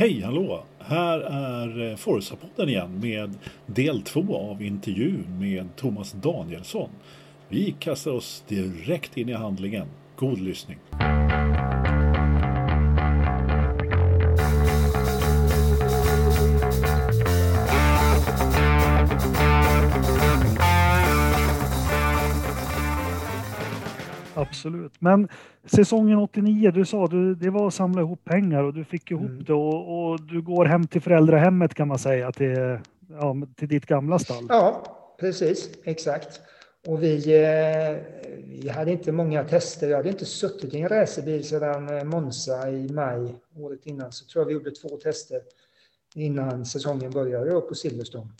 Hej hallå! Här är eh, Forza-podden igen med del två av intervjun med Thomas Danielsson. Vi kastar oss direkt in i handlingen. God lyssning! Absolut. Men säsongen 89, du sa du, det var att samla ihop pengar och du fick ihop Mm. det och, och du går hem till föräldrahemmet kan man säga till, ja, till ditt gamla stall. Ja, precis. Exakt. Och vi, eh, vi hade inte många tester. Jag hade inte suttit i en racerbil sedan eh, Monza i maj året innan. Så tror jag vi gjorde två tester innan säsongen började på Silverstone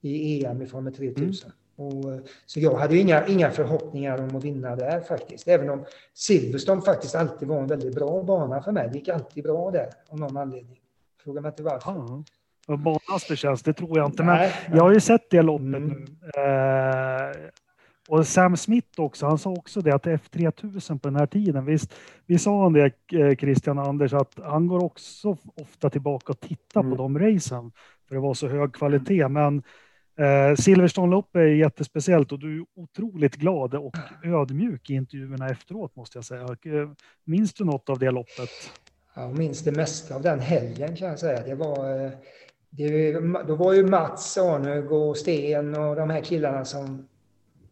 i EM i Formel 3000. Och, eh, så jag hade inga, inga förhoppningar om att vinna där faktiskt. Även om Silverstone faktiskt alltid var en väldigt bra bana för mig. Det gick alltid bra där av någon anledning. Fråga mig inte varför. Och Banans förtjänst, det tror jag inte. Men Nej, jag har ju sett det loppet Mm. nu. Eh, och Sam Smith också, han sa också det att F3000 på den här tiden, visst, vi sa han det eh, Christian Anders, att han går också ofta tillbaka och tittar Mm. på de racen, för det var så hög kvalitet. Men eh, Silverstone-loppet är jättespeciellt och du är otroligt glad och ödmjuk i intervjuerna efteråt måste jag säga. Eh, minns du något av det loppet? Jag minns det mesta av den helgen kan jag säga. Det var, eh, det, då var ju Mats Arnög och Sten och de här killarna som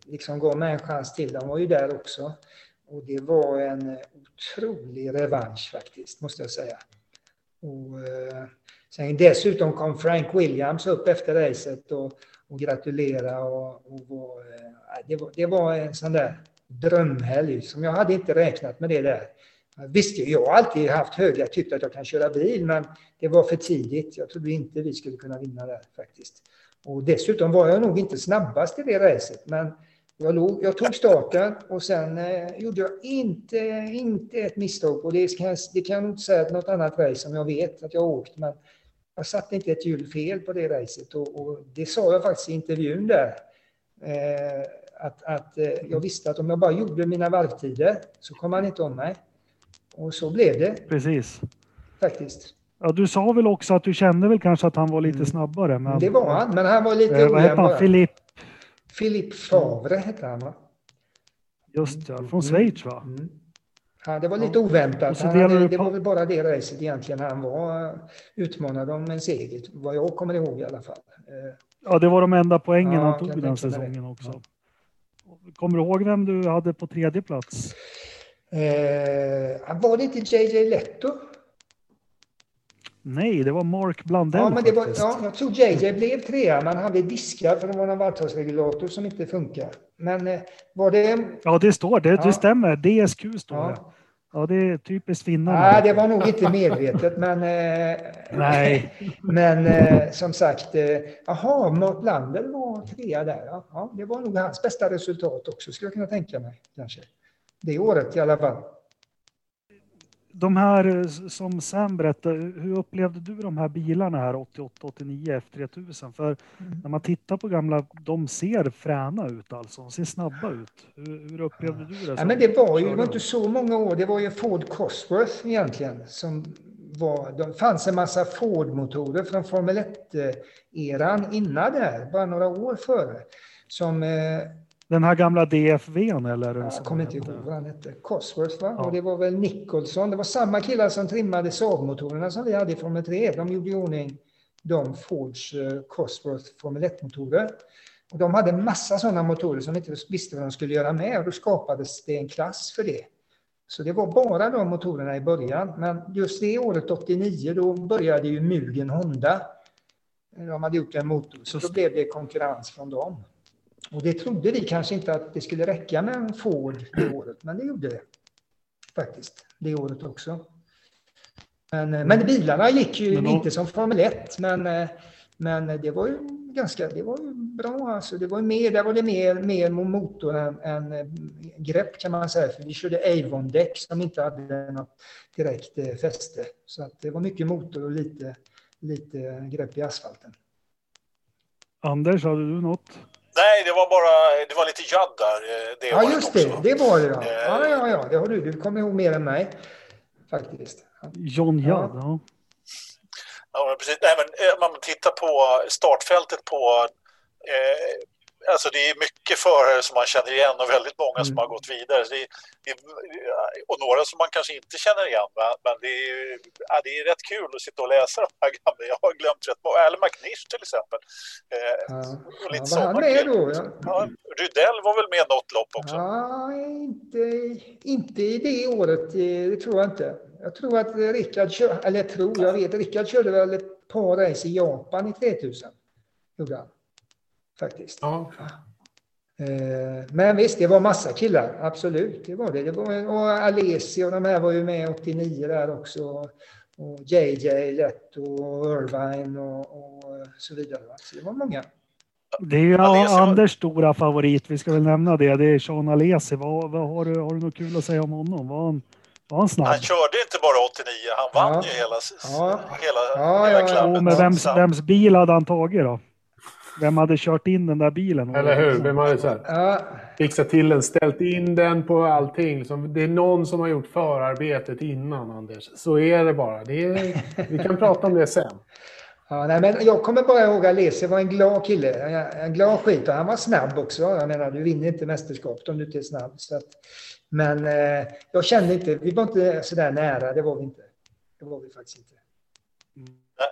liksom gav mig en chans till. De var ju där också. Och det var en otrolig revansch faktiskt, måste jag säga. Och, eh, sen dessutom kom Frank Williams upp efter racet och, och gratulera Och, och eh, äh, det, var, det var en sån där drömhelg som jag hade inte räknat med det där. Visst, jag har alltid haft höga, tyckt att jag kan köra bil, men det var för tidigt. Jag trodde inte vi skulle kunna vinna där faktiskt. Och dessutom var jag nog inte snabbast i det racet, men jag, låg, jag tog starten och sen eh, gjorde jag inte, inte ett misstag. Och det kan, jag- det kan jag nog inte säga att något annat race som jag vet att jag har åkt, men jag satte inte ett hjul fel på det racet. Och, och det sa jag faktiskt i intervjun där. Eh, att, att eh, jag visste att om jag bara gjorde mina varvtider så kom han inte om mig. Och så blev det Precis. faktiskt. Ja, du sa väl också att du kände väl kanske att han var lite Mm. snabbare. Men, Det var han, men han var lite Eh, vad hette han? Filip? Philippe Favre hette han va? Just ja, från Schweiz va? Mm. Ja, det var lite oväntat. Han det på- var väl bara det racet egentligen han var utmanad om en seger, vad jag kommer ihåg i alla fall. Eh, Ja, det var de enda poängen Ja, han tog den mig det. säsongen också. Kommer du ihåg vem du hade på tredje plats? Eh, var det inte JJ Letto? Nej, det var Mark Blandell Ja, men det var, ja, jag tror JJ blev trea, men han blev diskad för det var någon varvtalsregulator som inte funkar. Men eh, var det... Ja, det står det. Ja. Det stämmer. DSQ står det. Ja, det är typiskt finnarna. Nej, det var nog inte medvetet, men... Eh, Nej. Men eh, som sagt, eh, jaha, Mart Landel var trea där. Ja, ja, det var nog hans bästa resultat också, skulle jag kunna tänka mig. Kanske. Det året i alla fall. De här eh, som Sam berättade, hur upplevde du de här bilarna här 88-89 F3000? För när man tittar på gamla, de ser fräna ut alltså. De ser snabba ut. Hur, hur upplevde du det? Ja, men det var ju det var inte så många år. Det var ju Ford Cosworth egentligen som var... Det fanns en massa Ford-motorer från Formel 1-eran innan där, bara några år före. Som... Den här gamla DFVn eller? jag kommer inte ihåg vad han hette. Cosworth, va? Ja. Och det var väl Nicholson. Det var samma killar som trimmade Saab-motorerna som vi hade i Formel 3. De gjorde i ordning de Fords eh, Cosworth Formel 1-motorer. Och de hade en massa sådana motorer som inte visste vad de skulle göra med och då skapades det en klass för det. Så det var bara de motorerna i början. Men just det året 89 då började ju Mugen Honda. De hade gjort en motor så då blev det konkurrens från dem. Och det trodde vi kanske inte att det skulle räcka med en Ford det året, men det gjorde det. Faktiskt, det året också. Men, eh, men bilarna gick ju då- inte som Formel 1, men, eh, men det var ju ganska det var ju bra. Alltså. Det var mer, där var det mer, mer motor än, än eh, grepp kan man säga. För vi körde Avon-däck som inte hade något direkt fäste. Så att det var mycket motor och lite, lite grepp i asfalten. Anders, hade du något? Nej, det var bara det var lite jadd där. eh, Det Ja, just också. det. Det var det. Ja, Eh. ja, ja, ja. det har du. Du kommer ihåg mer än mig. Faktiskt. John Ja. Judd, ja. Ja, precis. Nej, men, eh, man tittar på startfältet på eh, Alltså det är mycket förare som man känner igen och väldigt många som Mm. har gått vidare. Det är, det är, och några som man kanske inte känner igen. Men, det, är, ja, det är rätt kul att sitta och läsa de här gamla. Jag har glömt rätt många. Eller McNish till exempel. Eh, Ja, och ja, lite var han sommarkul. med då? Ja. Ja, Rydell var väl med något lopp också? Ja, inte, inte i det året, eh, det tror jag inte. Jag tror att Rickard eller jag tror, jag vet, Rickard körde väl ett par race i Japan i 3000. Gjorde han. Faktiskt. Ja. Eh, Men visst, det var massa killar, absolut. Det var det. det var, och Alesi och de här var ju med 89 där också. Och JJ lätt och Irvine och, och så vidare. Så det var många. Det är ju Alesi Anders stora favorit. Vi ska väl nämna det. Det är Sean Alesi. Vad, vad har, du, har du något kul att säga om honom? Var han, var han snabb? Han körde inte bara 89, han vann Ja. ju hela, Ja. hela, Ja, hela ja, klabbet. Vems, vems bil hade han tagit då? Vem hade kört in den där bilen? Eller hur? Vem hade så här, Ja, fixat till den, ställt in den på allting. Det är någon som har gjort förarbetet innan, Anders. Så är det bara. Det är, vi kan prata om det sen. Ja, nej, men jag kommer bara ihåg att Alesi var en glad kille. En, en glad skit och han var snabb också. Jag menar, du vinner inte mästerskapet om du inte är snabb. Så att, men eh, jag kände inte, vi var inte sådär nära, det var vi inte. Det var vi faktiskt inte.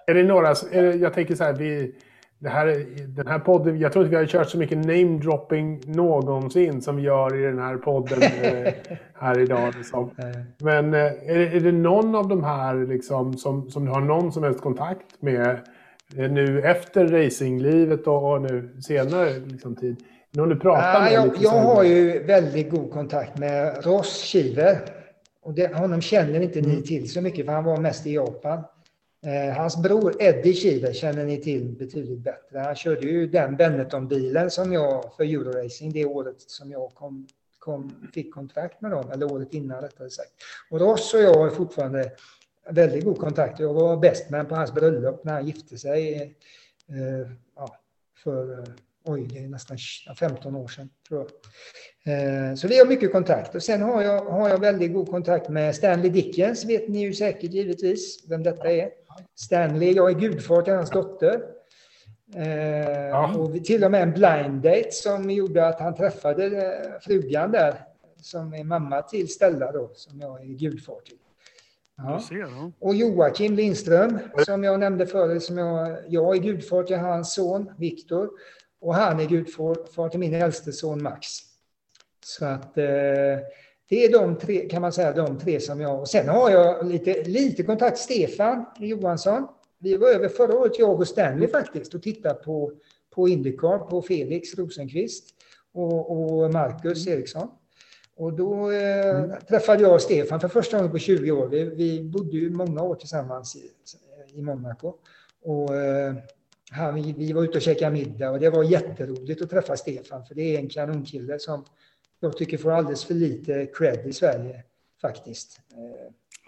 Är det några, är det, jag tänker så här, vi, det här, den här podden, jag tror inte vi har kört så mycket namedropping någonsin som vi gör i den här podden eh, här idag. Liksom. Men eh, är, det- är det någon av de här liksom, som, som du har någon som helst kontakt med eh, nu efter racinglivet och, nu senare liksom, tid? Någon du pratar med? jag, jag har ju väldigt god kontakt med Ross Shiver. Och det, honom känner inte ni till så mycket för han var mest i Japan. Eh, hans bror Eddie Kive känner ni till betydligt bättre. Han körde ju den Benetton-bilen som jag för Euroracing det året som jag kom, kom, fick kontrakt med dem, eller året innan rättare sagt. Och Ross och jag har fortfarande väldigt god kontakt. Jag var bästman på hans bröllop när han gifte sig. Eh, ja, för eh, oj, det är nästan 15 år sedan tror jag. Eh, Så vi har mycket kontakt. Och sen har jag, har jag väldigt god kontakt med Stanley Dickens, vet ni ju säkert givetvis vem detta är. Stanley, jag är gudfar till hans dotter. Eh, Ja. Och till och med en blind date som gjorde att han träffade eh, frugan där, som är mamma till Stella då, som jag är gudfar till. Ja. Och Joakim Lindström, som jag nämnde förut, som jag, jag är gudfar till hans son Viktor. Och han är gudfar far till min äldste son Max. Så att eh, det är de tre, kan man säga, de tre som jag... Och sen har jag lite, lite kontakt, Stefan Johansson. Vi var över förra året, jag och Stanley faktiskt, och tittade på, på Indycar, på Felix Rosenqvist och, och Marcus Eriksson. Och då eh, träffade jag Stefan för första gången på 20 år. Vi, vi bodde ju många år tillsammans i, i Monaco. Och, eh, han, vi, vi var ute och käkade middag och det var jätteroligt att träffa Stefan för det är en kanonkille som jag tycker får alldeles för lite cred i Sverige faktiskt.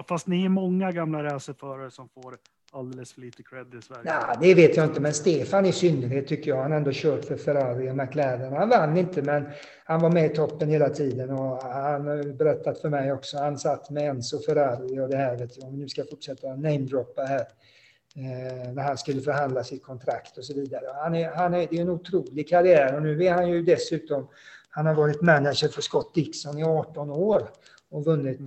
Fast ni är många gamla racerförare som får alldeles för lite cred i Sverige. Ja, det vet jag inte, men Stefan i synnerhet tycker jag. Han har ändå kört för Ferrari och McLaren. Han vann inte, men han var med i toppen hela tiden och han har berättat för mig också. Han satt med Enzo Ferrari och det här vet jag, om vi nu ska fortsätta namedroppa här. Eh, när han skulle förhandla sitt kontrakt och så vidare. Han är, han är, det är en otrolig karriär och nu är han ju dessutom, han har varit manager för Scott Dixon i 18 år och vunnit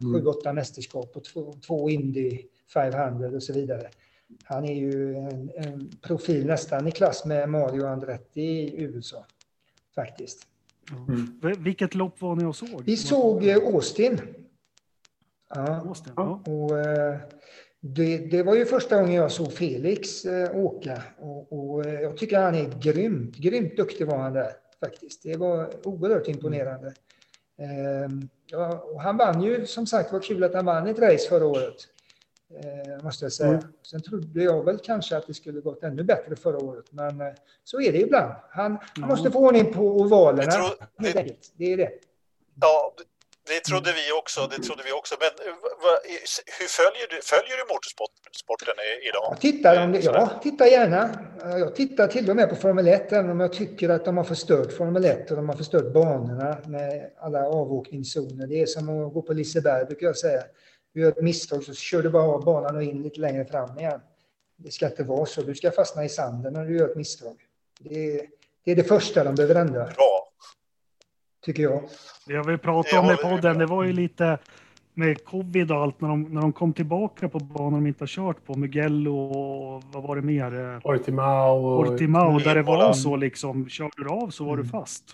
Mm. 7-8 mästerskap och två, två Indy 500 och så vidare. Han är ju en, en profil nästan i klass med Mario Andretti i USA. Faktiskt. V- Vilket lopp var ni och såg? Vi såg eh, Austin. Ja, Austin, ja. och, eh, det, det var ju första gången jag såg Felix eh, åka och, och eh, jag tycker han är grymt, grymt duktig var han där faktiskt. Det var oerhört imponerande. Eh, ja, och han vann ju, som sagt, var kul att han vann ett race förra året. Eh, måste jag säga. Sen trodde jag väl kanske att det skulle gått ännu bättre förra året, men eh, så är det ibland. Han, han måste få ordning på ovalerna. Tror- helt enkelt. Det är det. Ja, det trodde vi också. Det trodde vi också. Men eh, hur följer du, följer du motorsporten idag? Jag tittar, om det, Sådär. ja, tittar gärna. Jag tittar till och med på Formel 1, även om jag tycker att de har förstört Formel 1 och de har förstört banorna med alla avåkningszoner. Det är som att gå på Liseberg, brukar jag säga. Du gör ett misstag så kör du bara av banan och in lite längre fram igen. det ska inte vara så. Du ska fastna i sanden när du gör ett misstag. Det, det är det första de behöver ändra. Bra. Tycker jag. Det vi pratade om i podden, det var ju lite med covid och allt när de, när de kom tillbaka på banor de inte har kört på. Mugello och vad var det mer? Portimao. Och... Där det var så liksom. Körde du av så var du fast.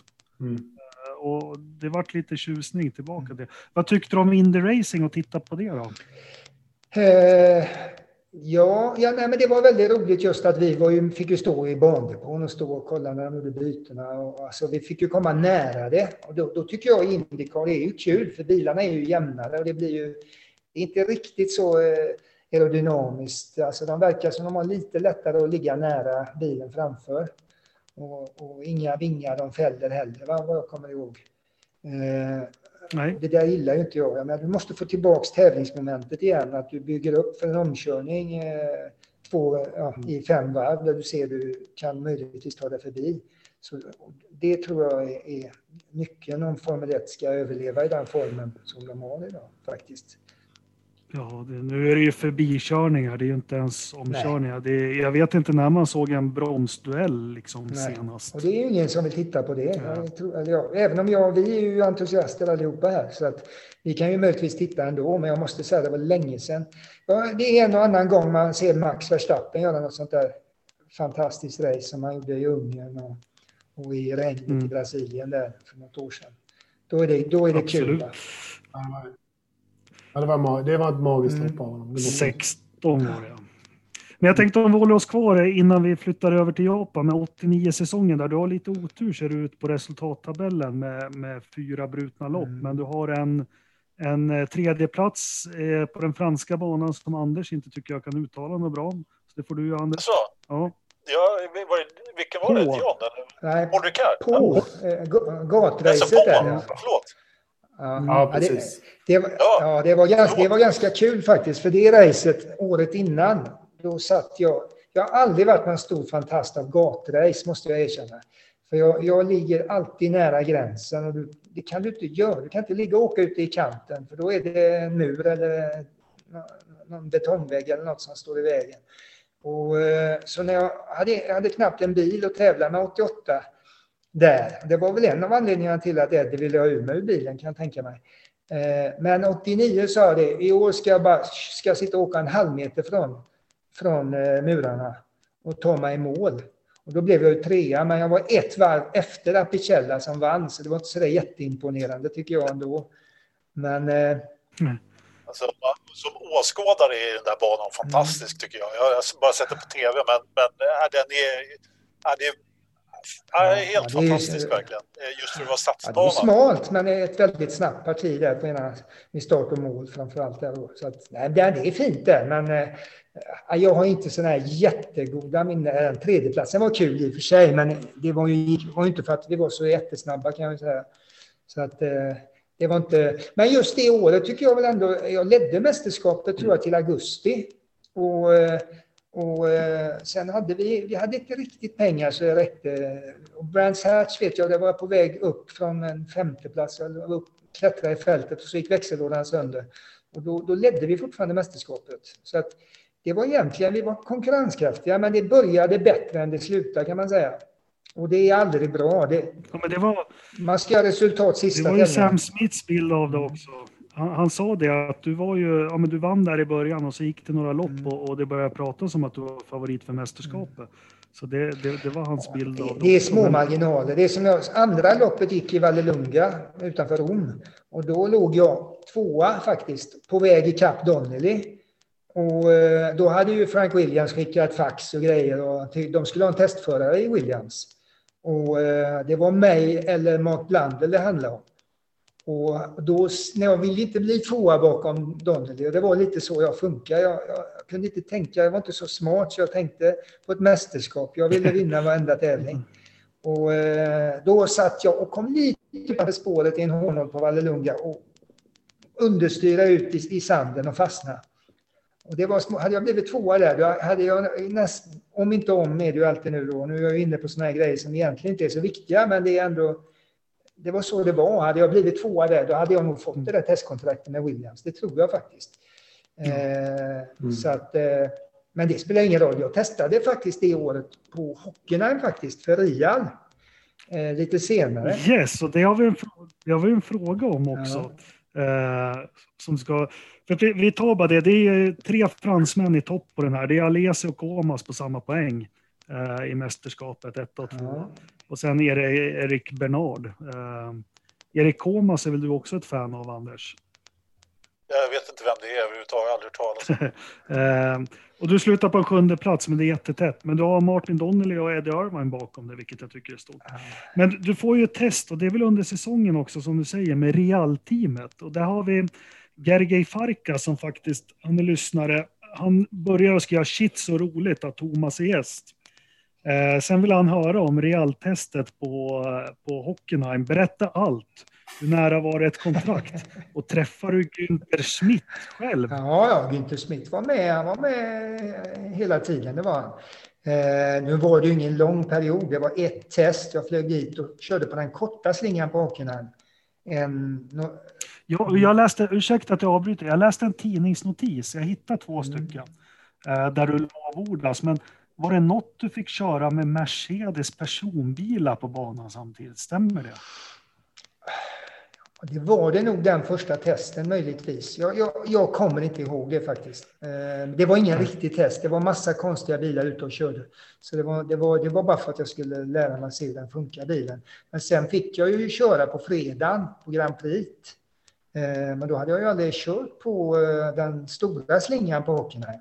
Mm. Eh, Och det vart lite tjusning tillbaka till. Vad tyckte du om Indy Racing och titta på det då? Eh, ja, ja nej, men det var väldigt roligt just att vi var ju, fick ju stå i bandepån och stå och kolla när de gjorde bytena. Och, alltså, vi fick ju komma nära det. Och då, då tycker jag Indycar är ju kul, för bilarna är ju jämnare och det blir ju det är inte riktigt så eh, aerodynamiskt. Alltså, de verkar som de har lite lättare att ligga nära bilen framför. Och, och inga vingar de fäller heller, va, vad jag kommer ihåg. Eh, Nej. det där gillar ju inte jag. jag menar, du måste få tillbaka tävlingsmomentet igen, att du bygger upp för en omkörning eh, två, ja, i fem varv där du ser du kan möjligtvis ta dig förbi. Så det tror jag är, är nyckeln om Formel 1 ska överleva i den formen som de har idag faktiskt. Ja, det, nu är det ju förbikörningar, det är ju inte ens omkörningar. Det, jag vet inte när man såg en bromsduell liksom Nej. senast. Och det är ju ingen som vill titta på det. Jag tror, eller ja, även om jag, vi är ju entusiaster allihopa här, så att vi kan ju möjligtvis titta ändå, men jag måste säga att det var länge sedan. Ja, det är en och annan gång man ser Max Verstappen göra något sånt där fantastiskt race som han gjorde i Ungern och, och i regnet Mm. i Brasilien där för något år sedan. Då är det, då är det kul. Va? Ja, det, var det var ett magiskt Mm. lopp av honom. Det måste- 16 var det. Men jag tänkte om vi håller oss kvar innan vi flyttar över till Japan med 89-säsongen där du har lite otur ser det ut på resultattabellen med, med fyra brutna lopp. Mm. Men du har en, en eh, tredjeplats eh, på den franska banan som Anders inte tycker jag kan uttala något bra. Så det får du Anders. Så, Ja. ja, var det, vilken var det? John eller? Nej, Paul Ricard? på eh, ga- Alltså gatracet där. Ja. förlåt. Ja. Det- precis. Det var, Ja. det, var ganska, det var ganska kul faktiskt, för det racet året innan, då satt jag... Jag har aldrig varit någon stor fantast av gatrace, måste jag erkänna. För jag, jag ligger alltid nära gränsen och du, det kan du inte göra. Du kan inte ligga och åka ute i kanten, för då är det en mur eller nå- någon betongvägg eller något som står i vägen. Och, eh, så när jag hade, jag hade knappt en bil att tävla med 88 där. Det var väl en av anledningarna till att Eddie ville ha ur mig ur bilen kan jag tänka mig. Eh, Men 89 sa jag det, i år ska jag bara ska jag sitta och åka en halv meter från, från eh, murarna och ta mig i mål. Och då blev jag ju trea, men jag var ett varv efter Apicella som vann, så det var inte så där jätteimponerande tycker jag ändå. Men eh, Alltså, som åskådare är den där banan fantastisk tycker jag. Jag har bara sett den på tv, men, men äh, den är, äh, det äh, helt Ja, det är verkligen. Eh, Just för att vara Ja, det är stadsbana. smalt, men det är ett väldigt snabbt parti där på ena, vid start och mål framför allt. Där då. Så att, nej, det är fint där, men eh, jag har inte sådana här jättegoda minnen. Tredjeplatsen var kul i och för sig, men det var ju, var inte för att vi var så jättesnabba kan jag säga. Så att eh, det var inte... Men just det året tycker jag väl ändå, jag ledde mästerskapet tror jag till augusti. Och, och eh, sen hade vi, vi hade inte riktigt pengar så det räckte. Och Brands Hatch vet jag, det var på väg upp från en femteplats, eller upp, klättra i fältet och så gick växellådan sönder. Och då, då ledde vi fortfarande mästerskapet. Så att det var egentligen, vi var konkurrenskraftiga, men det började bättre än det slutade kan man säga. Och det är aldrig bra. Det, Ja, men det var, man ska ha resultat det sista var ju. Sam Smiths bild av det också. Han, han sa det att du var ju, ja men du vann där i början och så gick det några lopp Mm. och, och det började pratas om att du var favorit för mästerskapet. Så det, det, det var hans bild av Det, det. det är små marginaler. Det är som jag, andra loppet gick i Vallelunga utanför Rom. Och då låg jag tvåa faktiskt, på väg i Cap Donnelly. Och eh, då hade ju Frank Williams skickat fax och grejer. Och de skulle ha en testförare i Williams. Och eh, det var mig eller Mark Blandel det handlade om. Och då, när jag ville inte bli tvåa bakom Donnelly, och det var lite så jag funkar. Jag, jag, jag kunde inte tänka, jag var inte så smart så jag tänkte på ett mästerskap. Jag ville vinna varenda tävling. Och eh, då satt jag och kom lite på spåret i en hårnål på Vallelunga och understyra ut i, i sanden och fastna. Och det var små, hade jag blivit tvåa där, då hade jag näst, om inte om är det ju alltid nu då. Nu är jag inne på såna här grejer som egentligen inte är så viktiga, men det är ändå det var så det var. Hade jag blivit tvåa där, då hade jag nog fått det där testkontraktet med Williams. Det tror jag faktiskt. Eh, Mm. Så att, eh, men det spelar ingen roll. Jag testade faktiskt det året på Hockenheim faktiskt, för Rial. Eh, lite senare. Yes, och det har vi en, det har vi en fråga om också. Ja. Som ska, för vi tar bara det, det är tre fransmän i topp på den här. Det är Alesi och Comas på samma poäng eh, i mästerskapet, 1 och 2. Ja. Och sen är det Erik Bernard. Eh, Erik Comas är väl du också ett fan av, Anders? Jag vet inte vem det är överhuvudtaget, aldrig hört talas om. Och du slutar på en sjunde plats, men det är jättetätt. Men du har Martin Donnelly och Eddie Irvine bakom dig, vilket jag tycker är stort. Men du får ju ett test, och det är väl under säsongen också, som du säger, med Real-teamet. Och där har vi Gergej Farka som faktiskt, han är lyssnare, han börjar och skriva shit så roligt att Thomas är gäst. Eh, sen vill han höra om Real-testet på, på Hockenheim. Berätta allt. Hur nära var det ett kontrakt? Och träffar du Günther Schmidt själv? Ja, ja, Günther Schmidt var med. Han var med hela tiden. Det var han. Eh, nu var det ju ingen lång period. Det var ett test. Jag flög dit och körde på den korta slingan på Hockenheim. En, no... jag, jag läste, ursäkta att jag avbryter, jag läste en tidningsnotis. Jag hittade två mm. stycken eh, där du lovordas. Men var det något du fick köra med Mercedes personbilar på banan samtidigt? Stämmer det? Det var det nog den första testen möjligtvis. Jag, jag, jag kommer inte ihåg det faktiskt. Eh, det var ingen riktig test. Det var massa konstiga bilar ute och körde. Så det var, det var, det var bara för att jag skulle lära mig se hur den funkar bilen. Men sen fick jag ju köra på fredagen på Grand Prix. Eh, men då hade jag ju aldrig kört på eh, den stora slingan på Hockenheim.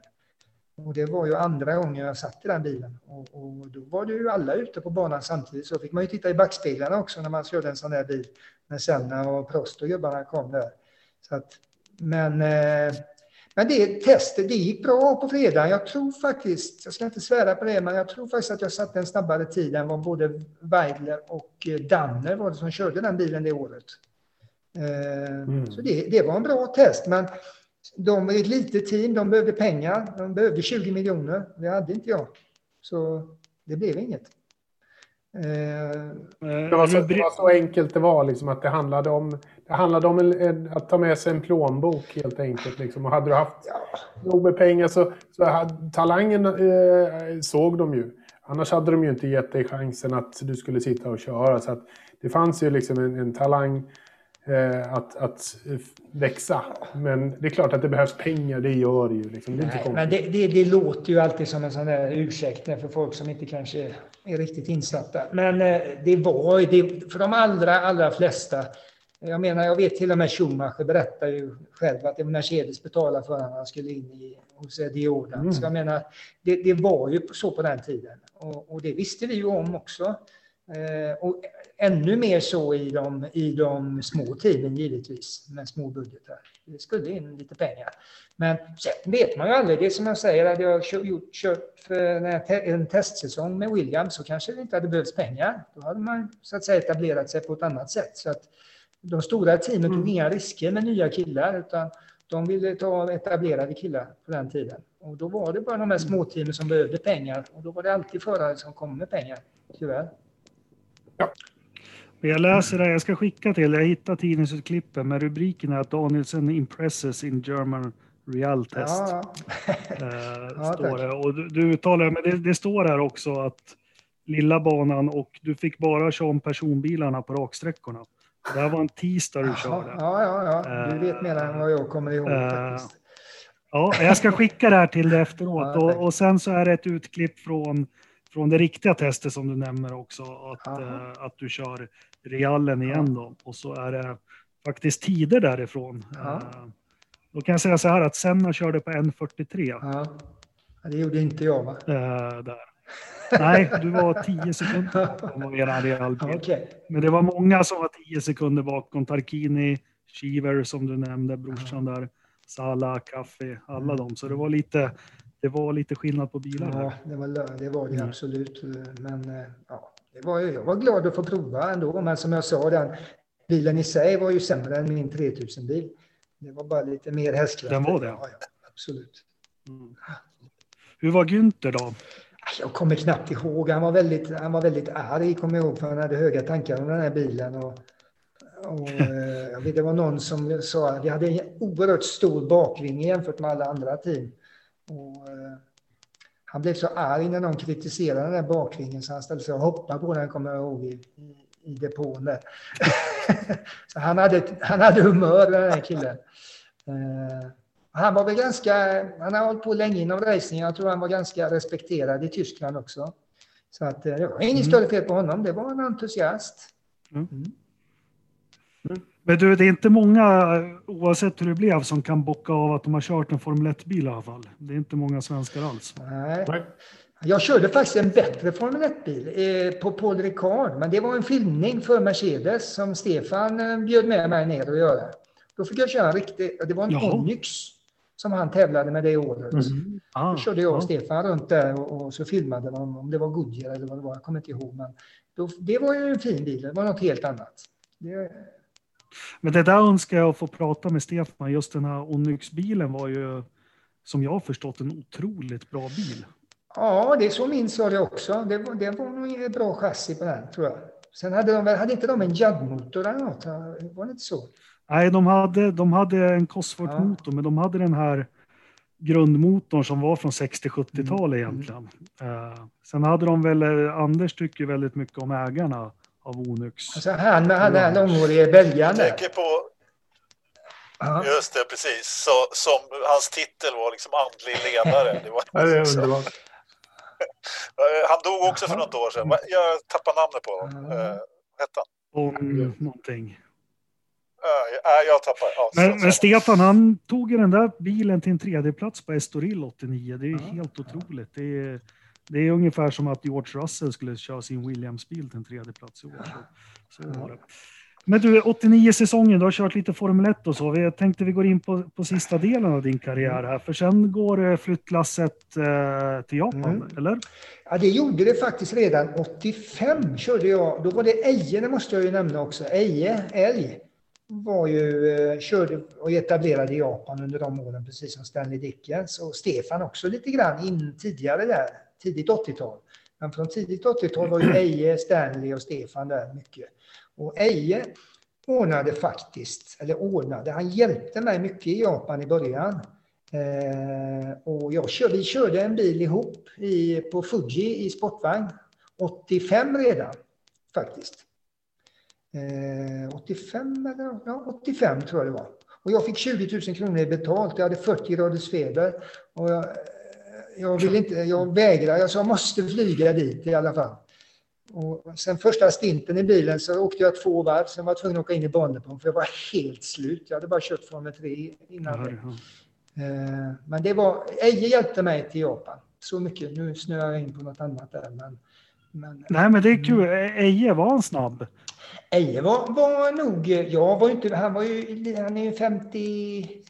Och det var ju andra gången jag satt i den bilen. Och, och, då var det ju alla ute på banan samtidigt. Så fick man ju titta i backspeglarna också när man körde en sån där bil. När Senna och Prost och gubbarna kom där. Så att, men, eh, men det testet, det gick bra på fredag. Jag tror faktiskt, jag ska inte svära på det, men jag tror faktiskt att jag satte en snabbare tid än vad både Weidler och Danner var det som körde den bilen det året. Eh, mm. Så det, det var en bra test. Men de är ett litet team, de behövde pengar. De behövde 20 miljoner. Det hade inte jag. Så det blev inget. Eh, det, var så, det var så enkelt det var, liksom, att det handlade om, det handlade om en, en, att ta med sig en plånbok helt enkelt. Liksom. Och hade du haft ja. nog med pengar så, så hade, talangen eh, såg de ju. Annars hade de ju inte gett dig chansen att du skulle sitta och köra. Så att det fanns ju liksom en, en talang eh, att, att växa. Men det är klart att det behövs pengar, det gör det ju. Liksom. Det, Nej, men det, det, det, låter ju alltid som en sån där ursäkt för folk som inte kanske är riktigt insatta. Men eh, det var det, för de allra, allra flesta jag menar, jag vet till och med Schumacher berättar ju själv att Mercedes betalade för att han skulle in i, hos Eddie Jordan. Mm. Så jag menar, det, det, var ju så på den tiden. Och, och det visste vi ju om också. Eh, och ännu mer så i de, i de små teamen givetvis, med små budgetar. Det skulle in lite pengar. Men sen vet man ju aldrig. Det är som jag säger, hade jag kört, kört för en testsäsong med Williams så kanske det inte hade behövts pengar. Då hade man så att säga etablerat sig på ett annat sätt. Så att de stora teamen tog mm. inga risker med nya killar utan de ville ta etablerade killar på den tiden. Och då var det bara de här små teamen som behövde pengar och då var det alltid förare som kom med pengar, tyvärr. Ja. Jag läser det, jag ska skicka till jag hittar tidningsutklippen med rubriken att Danielsen impresses in German Real Test. Ja, äh, står det. Och du, du uttalar, men det, det, står här också att lilla banan och du fick bara köra om personbilarna på raksträckorna. Det här var en tisdag du Aha, körde. Ja, ja, ja. Du vet mer än vad jag kommer ihåg. Äh, ja, jag ska skicka det här till dig efteråt. Ja, och, och sen så är det ett utklipp från från det riktiga testet som du nämner också, att, eh, att du kör realen igen då. Och så är det faktiskt tider därifrån. Eh, då kan jag säga så här att Senna körde på 1.43. Ja. Det gjorde inte jag va? Eh, där. Nej, du var 10 sekunder bakom eran realbil. Okay. Men det var många som var 10 sekunder bakom. Tarkini, Shiver som du nämnde, brorsan där. Sala, Kaffe, alla mm. dem. Så det var lite det var lite skillnad på bilarna. Ja, det var det, var det mm. absolut. Men eh, ja, det var, jag var glad att få prova ändå. Men som jag sa, den bilen i sig var ju sämre än min 3000-bil. Det var bara lite mer hästkrafter. Den var det? Ja, ja absolut. Mm. Hur var Günther då? Jag kommer knappt ihåg. Han var väldigt, han var väldigt arg, kommer jag ihåg, för han hade höga tankar om den här bilen. Och, och, eh, jag vet, det var någon som sa att vi hade en oerhört stor bakvinge jämfört med alla andra team. Och, eh, han blev så arg när någon kritiserade den där bakvingen så han ställde sig och hoppade på den, kommer jag ihåg, i, i depån där. så han hade, han hade humör, den här killen. Eh, han var väl ganska, han har hållit på länge inom racing, jag tror han var ganska respekterad i Tyskland också. Så att eh, det var inget mm. större fel på honom, det var en entusiast. Mm. Mm. Men du, det är inte många, oavsett hur det blev, som kan bocka av att de har kört en Formel 1-bil i alla fall. Det är inte många svenskar alls. Nej. Jag körde faktiskt en bättre Formel 1-bil eh, på Paul Ricard, men det var en filmning för Mercedes som Stefan eh, bjöd med mig ner att göra. Då fick jag köra en riktig, det var en Jaha. Onyx som han tävlade med det året. Mm. Ah, då körde jag och ah. Stefan runt där och, och så filmade man om det var Goodyear eller vad det var, jag kommer inte ihåg. Men då, det var ju en fin bil, det var något helt annat. Det, men det där önskar jag få prata med Stefan. Just den här Onyx-bilen var ju, som jag har förstått, en otroligt bra bil. Ja, det är så minns jag det också. Det var, det var nog ett bra chassi på den, tror jag. Sen hade, de, hade inte de en JAD-motor eller något? Var det inte så? Nej, de hade, de hade en Cosworth-motor, ja. men de hade den här grundmotorn som var från 60-70-talet mm. egentligen. Uh, sen hade de väl, eh, Anders tycker väldigt mycket om ägarna av Onyx. Alltså han med den långhårige belgaren Jag tänker på... Aha. Just det, precis. Så, som hans titel var liksom andlig ledare. Det var ja, det är underbart. han dog också för något år sedan. Jag tappar namnet på honom. Uh, vad hette han? Om någonting. Uh, jag tappar. Ja, men, men Stefan, han tog ju den där bilen till en tredjeplats på Estoril 89. Det är uh helt otroligt. Det är, det är ungefär som att George Russell skulle köra sin Williams-bil till en tredje plats i år. Så, så var det. Men du, 89 säsonger, du har kört lite Formel 1 och så. Jag tänkte vi går in på, på sista delen av din karriär här, för sen går flyttlasset eh, till Japan, mm. eller? Ja, det gjorde det faktiskt redan 85 körde jag. Då var det Eje, det måste jag ju nämna också. Eje, älg, var ju, eh, körde och etablerade i Japan under de åren, precis som Stanley Dickens. Och Stefan också lite grann in tidigare där tidigt 80-tal. Men från tidigt 80-tal var ju Eje, Stanley och Stefan där mycket. Och Eje ordnade faktiskt, eller ordnade, han hjälpte mig mycket i Japan i början. Eh, och jag kör, vi körde en bil ihop i, på Fuji i sportvagn. 85 redan, faktiskt. Eh, 85 eller ja, 85 tror jag det var. Och jag fick 20 000 kronor betalt. Jag hade 40 graders feber. Och jag, jag, vill inte, jag vägrar, jag sa jag måste flyga dit i alla fall. Och sen första stinten i bilen så åkte jag två varv, sen var jag tvungen att åka in i Bonnepon för jag var helt slut. Jag hade bara kört Formel 3 innan. Ja. Eh, men det var, Eje hjälpte mig till Japan. Så mycket. Nu snöar jag in på något annat där. Men, men, Nej, men det är kul. Eje var han snabb? Eje var, var nog, jag var inte, han var ju, han är ju 50,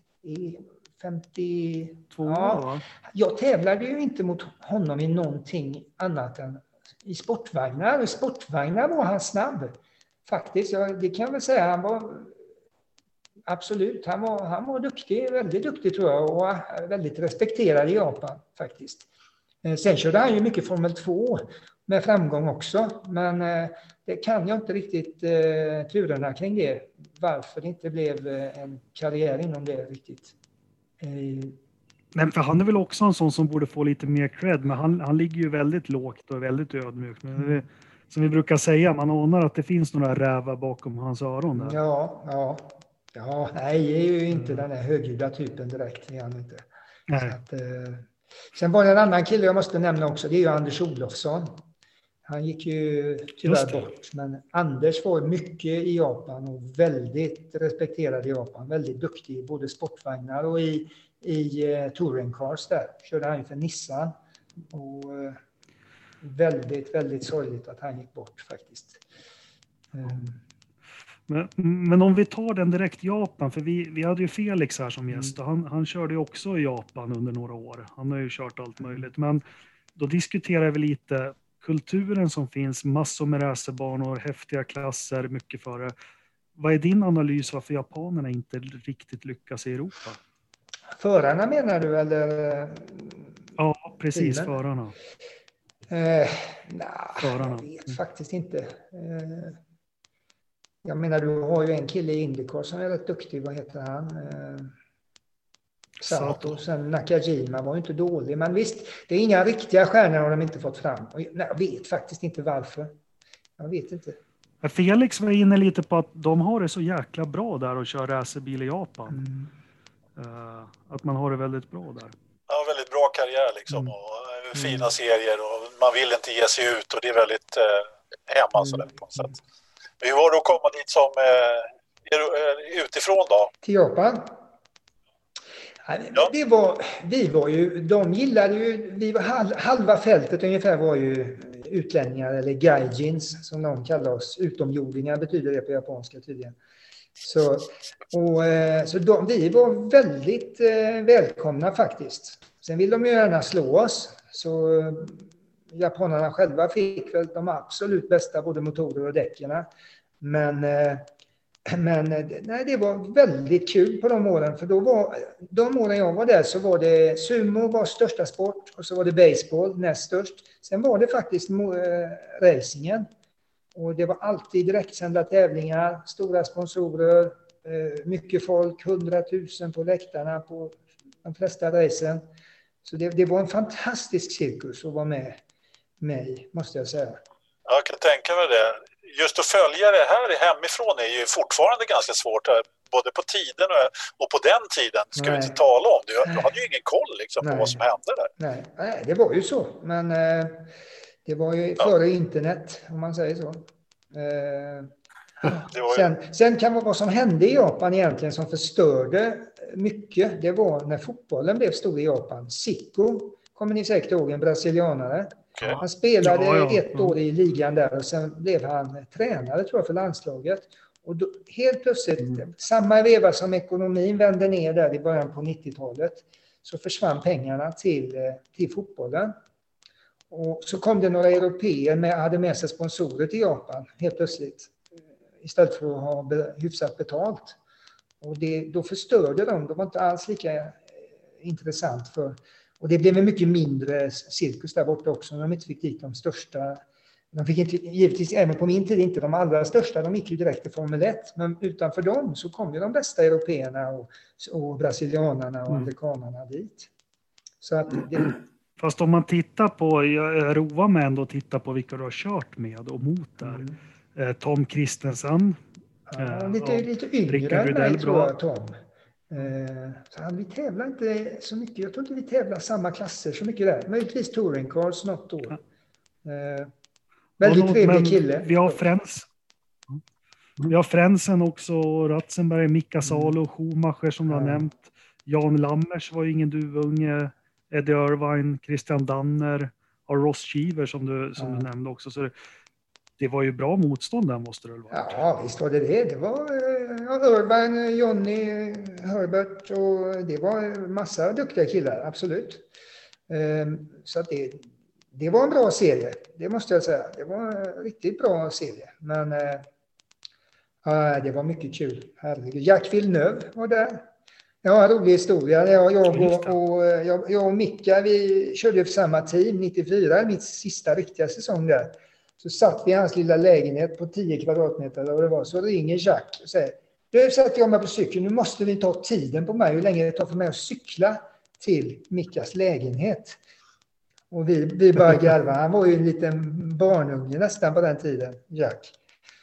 52 ja, Jag tävlade ju inte mot honom i någonting annat än i sportvagnar. I sportvagnar var han snabb. Faktiskt, det kan jag väl säga. Han var absolut, han var, han var duktig, väldigt duktig tror jag och väldigt respekterad i Japan faktiskt. Eh, sen körde han ju mycket Formel 2 med framgång också, men eh, det kan jag inte riktigt eh, turerna kring det. Varför det inte blev en karriär inom det riktigt. Men för han är väl också en sån som borde få lite mer cred, men han, han ligger ju väldigt lågt och väldigt ödmjuk. Men det, som vi brukar säga, man anar att det finns några rävar bakom hans öron. Där. Ja, ja. Ja, nej, är ju inte mm. den här högljudda typen direkt. Är han inte. Nej. Att, eh, sen var det en annan kille jag måste nämna också, det är ju Anders Olofsson. Han gick ju tyvärr bort, men Anders var mycket i Japan och väldigt respekterad i Japan. Väldigt duktig i både sportvagnar och i, i eh, touringcars där. Körde han för Nissan. Och, eh, väldigt, väldigt sorgligt att han gick bort faktiskt. Um. Men, men, om vi tar den direkt Japan, för vi, vi hade ju Felix här som gäst och han, han körde ju också i Japan under några år. Han har ju kört allt möjligt, men då diskuterar vi lite kulturen som finns, massor med racerbanor, häftiga klasser, mycket före. Vad är din analys varför japanerna inte riktigt lyckas i Europa? Förarna menar du eller? Ja, precis bilen? förarna. Eh, nah, förarna. Jag vet faktiskt inte. Eh, jag menar, du har ju en kille i Indycar som är rätt duktig. Vad heter han? Eh, Sato. Sen Nakajima var ju inte dålig. Men visst, det är inga riktiga stjärnor har de inte fått fram. Och jag vet faktiskt inte varför. Jag vet inte. Felix var inne lite på att de har det så jäkla bra där och kör racerbil i Japan. Mm. Uh, att man har det väldigt bra där. Ja, väldigt bra karriär liksom mm. och uh, fina serier och man vill inte ge sig ut och det är väldigt uh, hemma mm. sådär på något sätt. Hur var det att komma dit som utifrån då? Till Japan? Ja. Det var, vi var ju, de gillade ju, vi var, halva fältet ungefär var ju utlänningar eller gaijins som de kallar oss. Utomjordingar betyder det på japanska tydligen. Så, och, eh, så de, vi var väldigt eh, välkomna faktiskt. Sen vill de ju gärna slå oss. Så eh, japanerna själva fick väl de absolut bästa både motorer och däcken. Men men eh, nej, det var väldigt kul på de åren, för då var, de åren jag var där så var det sumo var största sport och så var det baseball näst störst. Sen var det faktiskt äh, racingen. Och det var alltid direktsända tävlingar, stora sponsorer, äh, mycket folk, hundratusen på läktarna på de flesta racen. Så det, det var en fantastisk cirkus att vara med, med i, måste jag säga. Jag kan tänka mig det just att följa det här hemifrån är ju fortfarande ganska svårt. Både på tiden och, och på den tiden ska Nej. vi inte tala om. Du, du hade ju ingen koll liksom, på vad som hände där. Nej. Nej, det var ju så. Men eh, det var ju ja. före internet, om man säger så. Eh, ju... sen, sen kan man, vad som hände i Japan egentligen som förstörde mycket, det var när fotbollen blev stor i Japan. Sicko, kommer ni säkert ihåg, en brasilianare. Okay. Han spelade ja, ja. ett år i ligan där och sen blev han tränare tror jag för landslaget. Och då, helt plötsligt, mm. samma veva som ekonomin vände ner där i början på 90-talet, så försvann pengarna till, eh, till fotbollen. Och så kom det några europeer med, hade med sig sponsorer till Japan helt plötsligt. Istället för att ha hyfsat betalt. Och det, då förstörde de, det var inte alls lika eh, intressant för och det blev en mycket mindre cirkus där borta också när de inte fick dit de största. De fick inte, givetvis även på min tid inte de allra största, de gick ju direkt till Formel 1. Men utanför dem så kom ju de bästa européerna och, och brasilianarna och mm. amerikanarna dit. Så att det... Fast om man tittar på, jag roar mig ändå att titta på vilka du har kört med och mot där. Mm. Eh, Tom Kristensen. Ja, lite, eh, lite yngre än mig tror jag, Tom. Eh, så vi tävlar inte så mycket. Jag tror inte vi tävlar samma klasser så mycket där. Möjligtvis touring cars något år. Eh, väldigt trevlig kille. Vi har Frens. Vi har Frensen också, Ratzenberg, Mika mm. Salo, Schumacher som du har nämnt. Jan Lammers var ju ingen duvunge. Eddie Irvine, Christian Danner och Ross Cheever som du, som ja. du nämnde också. Så det, det var ju bra motstånd där måste det väl vara? Ja, visst var det det. Det var ja, Urban, Johnny, Herbert och det var massa duktiga killar, absolut. Ehm, så att det, det var en bra serie, det måste jag säga. Det var en riktigt bra serie. Men ja, det var mycket kul. Herregud. Jack Villeneuve var där. Ja, en rolig historia. Jag, jag, och, och, jag, jag och Micka, vi körde för samma team 94, mitt sista riktiga säsong där. Så satt vi i hans lilla lägenhet på 10 kvadratmeter och det var. Så ringer Jack och säger nu sätter jag mig på cykeln, nu måste vi ta tiden på mig hur länge det tar för mig att cykla till Mickas lägenhet. Och vi, vi bara garva. Han var ju en liten barnunge nästan på den tiden, Jack.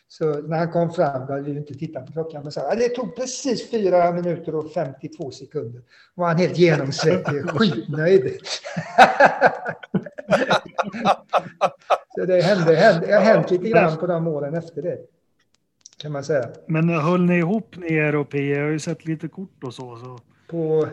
Så när han kom fram, då hade vi inte tittat på klockan, men sa det tog precis 4 minuter och 52 sekunder. Och han helt genomsvettig, skitnöjd. Det hände, hände, det hänt lite grann på de åren efter det. Kan man säga. Men höll ni ihop ni europeer? Jag har ju sett lite kort och så. så. På?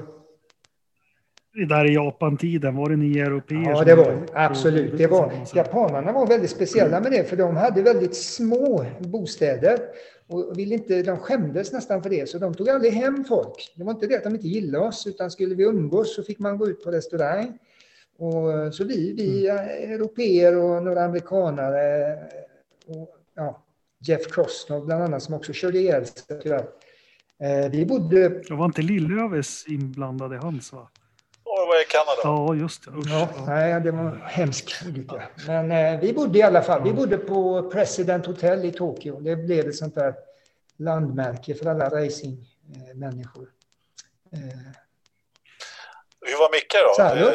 Där i Japan-tiden, var det ni europeer? Ja, det var det. Absolut. Det var, japanerna var väldigt speciella med det, för de hade väldigt små bostäder. Och ville inte, de skämdes nästan för det, så de tog aldrig hem folk. Det var inte det att de inte gillade oss, utan skulle vi umgås så fick man gå ut på restaurang. Och, så vi, vi mm. europeer och några amerikanare, och, ja, Jeff Crosnov bland annat, som också körde ihjäl sig tyvärr. Eh, vi bodde... Det var inte Lillövis inblandad i hans va? Det var i Kanada. Ja, just det. Usch, ja, ja. Nej, det var hemskt olycka. Men eh, vi bodde i alla fall, vi bodde på President Hotel i Tokyo. Det blev ett sånt där landmärke för alla racingmänniskor. Eh, Hur var Micke då? Salo?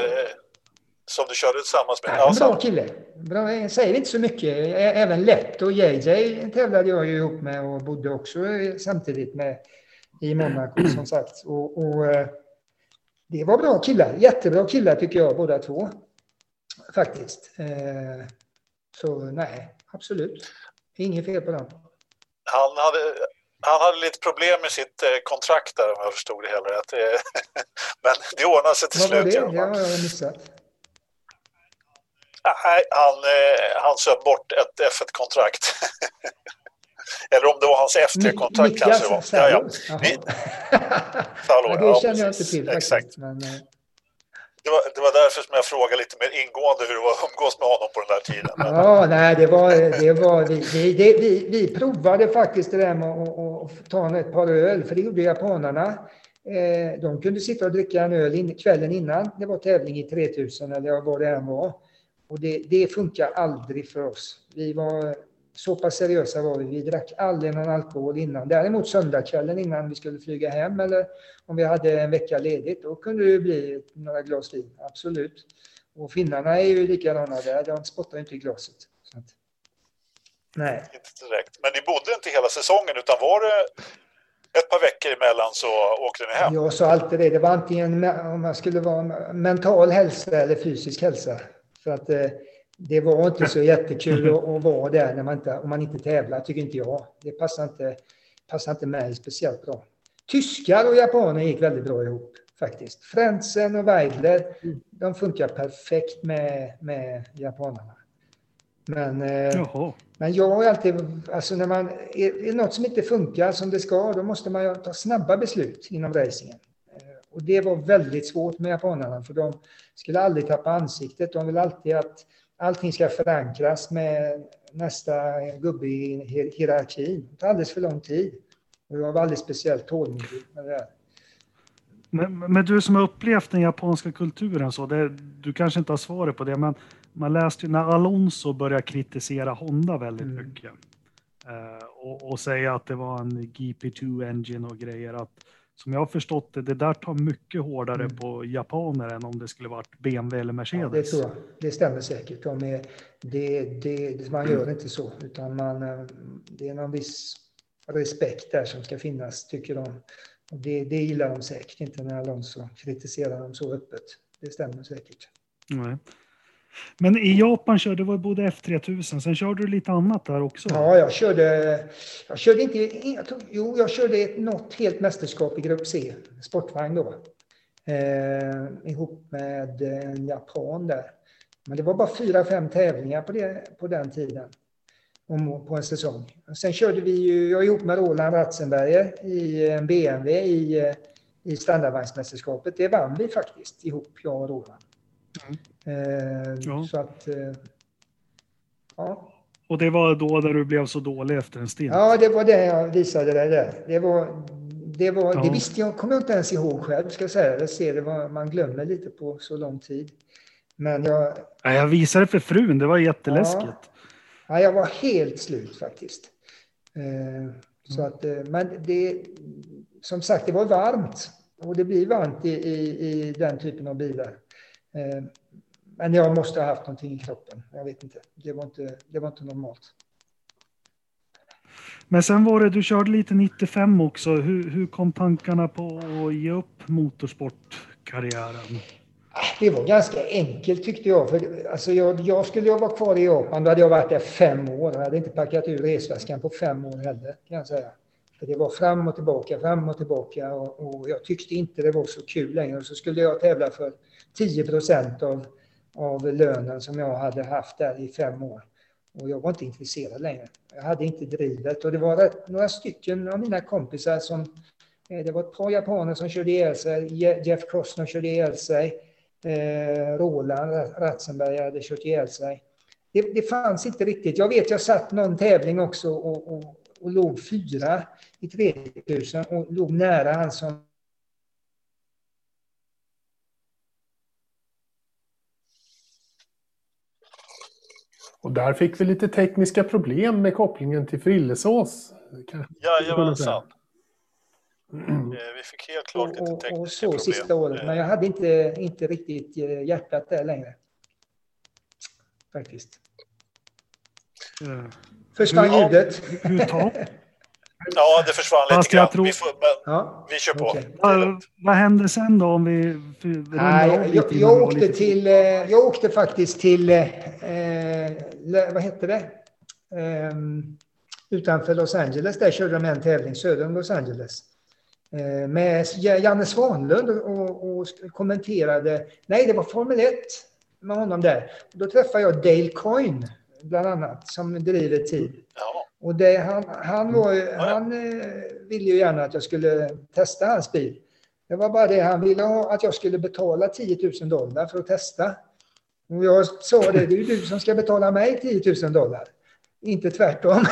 Som du körde tillsammans med? Ja, bra kille. Bra, jag säger inte så mycket. Även Lätt och JJ tävlade jag ju ihop med och bodde också eh, samtidigt med i Monaco som sagt. Och, och eh, det var bra killar. Jättebra killar tycker jag båda två. Faktiskt. Eh, Så nej, absolut. Inget fel på dem. Han hade, han hade lite problem med sitt kontrakt där om jag förstod det hela rätt. Men det ordnade sig till Vad var slut det? alla Det fall. har jag missat. Nej, han, eh, han söp bort ett F1-kontrakt. Eller om det var hans F3-kontrakt kanske det var. Ja, ja. Ja, det ja, känner jag inte till faktiskt. Exakt. Men, eh, Det var, det var därför som jag frågade lite mer ingående hur det var att umgås med honom på den där tiden. Men, Ja, nej, det var, det var vi, vi, det, vi, vi provade faktiskt det där med att, att, att ta ett par öl, för det gjorde japanerna. Eh, de kunde sitta och dricka en öl in, kvällen innan det var tävling i 3000 eller vad det än var. Och det, det funkar aldrig för oss. Vi var så pass seriösa var vi. Vi drack aldrig någon alkohol innan. Däremot söndagskvällen innan vi skulle flyga hem eller om vi hade en vecka ledigt, då kunde det bli några glas vin. Absolut. Och finnarna är ju likadana där. De spottar inte i glaset. Att, nej. inte direkt. Men ni bodde inte hela säsongen utan var det ett par veckor emellan så åkte ni hem? Jag sa alltid det. Det var antingen om man skulle vara mental hälsa eller fysisk hälsa. För att eh, det var inte så jättekul att, vara där när man inte, om man inte tävlar, tycker inte jag. Det passar inte, passar inte mig speciellt bra. Tyskar och japaner gick väldigt bra ihop faktiskt. Frentzen och Weidler, de funkar perfekt med, med japanerna. Men eh, Jaha. Men jag har alltid, alltså när man, är är något som inte funkar som det ska, då måste man ju ta snabba beslut inom racingen. Och det var väldigt svårt med japanerna, för de skulle aldrig tappa ansiktet. De vill alltid att allting ska förankras med nästa gubbe i hier- hierarkin. Det tar alldeles för lång tid. Och jag var alldeles speciellt tålmodig med det där. Men, men du som har upplevt den japanska kulturen så, det, du kanske inte har svaret på det, men man läste ju när Alonso började kritisera Honda väldigt Mm. mycket eh, och, och säga att det var en GP2 engine och grejer. Att, som jag har förstått det, det där tar mycket hårdare Mm. på japaner än om det skulle varit BMW eller Ja, Mercedes. det tror jag. Det stämmer säkert. De är, det, det, man gör inte så, utan man, eh, det är någon viss respekt där som ska finnas, tycker de. Det, det gillar de säkert inte när Alonso kritiserar dem så öppet. Det stämmer säkert. Nej. Men i Japan körde du både F3000, sen körde du lite annat där också. Ja, jag körde, jag körde inte, jag tog, jo, jag körde något helt mästerskap i grupp C, sportvagn då. Eh, ihop med en japan där. Men det var bara fyra, fem tävlingar på, det, på den tiden. Om, på en säsong. Sen körde vi ju, jag ihop med Roland Ratzenberger i en BMW i, eh, i standardvagnsmästerskapet. Det vann vi faktiskt ihop, jag och Roland. Eh, Ja. Så att, eh, ja. Och det var då där du blev så dålig efter en stint. Ja, det var det jag visade dig där. Det, var, det, var, Ja. det visste jag, kommer jag inte ens ihåg själv, ska jag säga. Jag ser det var, man glömmer lite på så lång tid. Men jag, Nej, Jag visade för frun, det var jätteläskigt. ja, jag var helt slut faktiskt. Eh, så att, eh, men det, som sagt, det var varmt. Och det blir varmt i, i, i den typen av bilar. Eh, men jag måste ha haft någonting i kroppen. Jag vet inte. Det var inte, det var inte normalt. Men sen var det, du körde lite 95 också. Hur, hur kom tankarna på att ge upp motorsportkarriären? Det var ganska enkelt tyckte jag. För, alltså jag, jag skulle jag vara kvar i Japan, då hade jag varit där fem år. Jag hade inte packat ur resväskan på fem år heller, kan jag säga. För det var fram och tillbaka, fram och tillbaka och, och jag tyckte inte det var så kul längre. Så skulle jag tävla för 10 procent av, av lönen som jag hade haft där i fem år. Och jag var inte intresserad längre. Jag hade inte drivet och det var rätt, några stycken av mina kompisar som eh, det var ett par japaner som körde ihjäl sig. Jeff Costner körde ihjäl sig. Eh, Roland Ratzenberg hade kört ihjäl sig. Det, det fanns inte riktigt. Jag vet, jag satt någon tävling också och, och, och låg fyra i 3000 och låg nära han som Och där fick vi lite tekniska problem med kopplingen till Frillesås. Jajamensan. Vi fick helt klart lite tekniska och, och så problem. sista året, men jag hade inte, inte riktigt hjärtat där längre. Faktiskt. Försvann ljudet? Hur Ja, det försvann lite grann. Tror... Vi, får, men ja. vi kör på. Okay. Vad, vad hände sen då om vi Nej, jag, jag åkte till, eh, jag åkte faktiskt till, eh, vad hette det? Eh, utanför Los Angeles, där körde de en tävling söder om Los Angeles. Eh, med Janne Svanlund och, och, kommenterade, nej det var Formel 1 med honom där. Då träffade jag Dale Coyne bland annat som driver tid. Ja. Och det, han, han, var, han eh, ville ju gärna att jag skulle testa hans bil. Det var bara det, han ville ha, att jag skulle betala 10 000 dollar för att testa. Och jag sa det, det är ju du som ska betala mig 10 000 dollar. Inte tvärtom.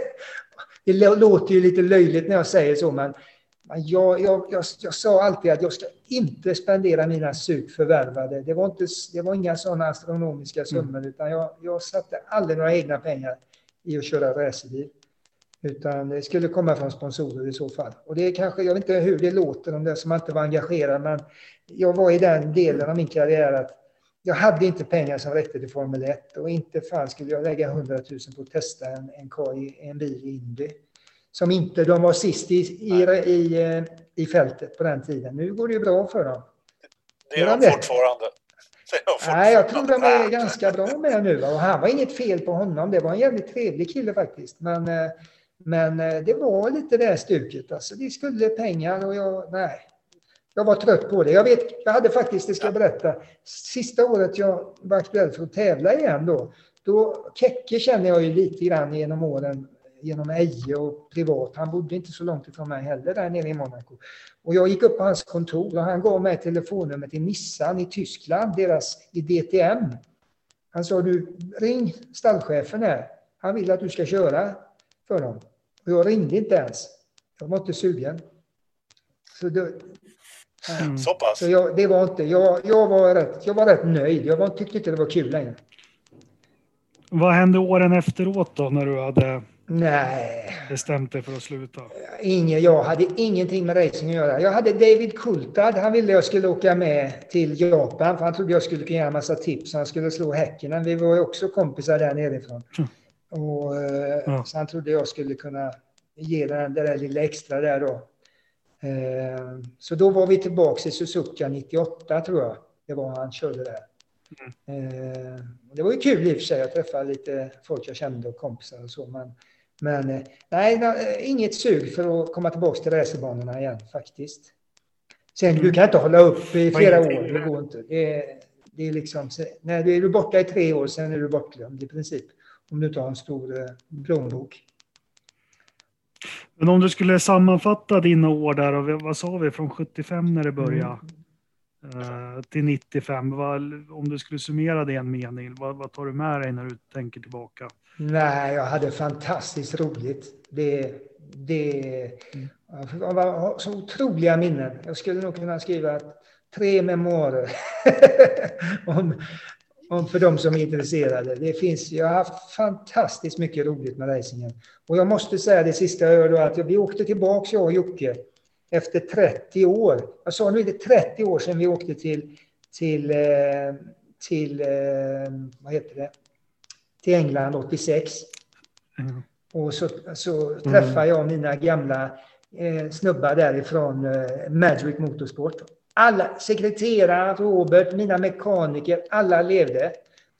det låter ju lite löjligt när jag säger så, men jag, jag, jag, jag, sa alltid att jag ska inte spendera mina surt förvärvade. Det var, inte, det var inga sådana astronomiska summor, mm. utan jag, jag satte aldrig några egna pengar i att köra racerbil. Utan det skulle komma från sponsorer i så fall. Och det är kanske, jag vet inte hur det låter om det som inte var engagerad, men jag var i den delen av min karriär att jag hade inte pengar som räckte till Formel 1 och inte fan skulle jag lägga 100 000 på att testa en, en, en bil i Indy. Som inte, de var sist i, i, i, i fältet på den tiden. Nu går det ju bra för dem. Det är de fortfarande. Nej, jag tror de är ganska bra med nu. Och han var inget fel på honom. Det var en jävligt trevlig kille faktiskt. Men, eh, men eh, det var lite det stuket. Alltså, det skulle pengar och jag, nej. Jag var trött på det. Jag, vet, jag hade faktiskt, det ska jag berätta, sista året jag var aktuell för att tävla igen då, då Kekke känner jag ju lite grann genom åren genom Eje och privat. Han bodde inte så långt ifrån mig heller där nere i Monaco. Och jag gick upp på hans kontor och han gav mig telefonnummer till Nissan i Tyskland, deras i DTM. Han sa du, ring stallchefen här. Han vill att du ska köra för dem. Och jag ringde inte ens. Jag var inte sugen. Så, det, mm. så pass? Så jag, det var inte, jag, jag, var rätt, jag var rätt nöjd. Jag var, tyckte inte det var kul längre. Vad hände åren efteråt då när du hade Nej. bestämt dig för att sluta? Ingen, jag hade ingenting med racing att göra. Jag hade David Coulthard. Han ville jag skulle åka med till Japan för han trodde jag skulle kunna ge en massa tips. Han skulle slå Häcken. Vi var ju också kompisar där nerifrån. Mm. Och, eh, ja. Så han trodde jag skulle kunna ge den det där lilla extra där då. Eh, så då var vi tillbaka i Suzuka 98 tror jag. Det var han körde där. Mm. Det var ju kul i och för sig att träffa lite folk jag kände och kompisar och så. Men, men eh, nej, inget sug för att komma tillbaka till racerbanorna igen faktiskt. Sen, du kan inte hålla upp i flera år, det går inte. Det är, det är liksom, när du är borta i tre år, sen är du bortglömd i princip. Om du inte har en stor eh, plånbok. Men om du skulle sammanfatta dina år där, vad sa vi, från 75 när det började? Mm. Till 95. Vad, om du skulle summera det i en mening, vad, vad, tar du med dig när du tänker tillbaka? Nej, jag hade fantastiskt roligt. Det, det mm. var så otroliga minnen. Jag skulle nog kunna skriva tre memoarer om, om för de som är intresserade. Det finns, jag har haft fantastiskt mycket roligt med racingen. Och jag måste säga det sista jag gör då att vi åkte tillbaka, jag och Jocke, efter 30 år. Jag sa nu är det 30 år sedan vi åkte till, till, eh, till eh, vad heter det? Till England 86. Mm. Och så, så träffade jag mina gamla eh, snubbar därifrån eh, Magic Motorsport. Alla, sekreterare, Robert, mina mekaniker, alla levde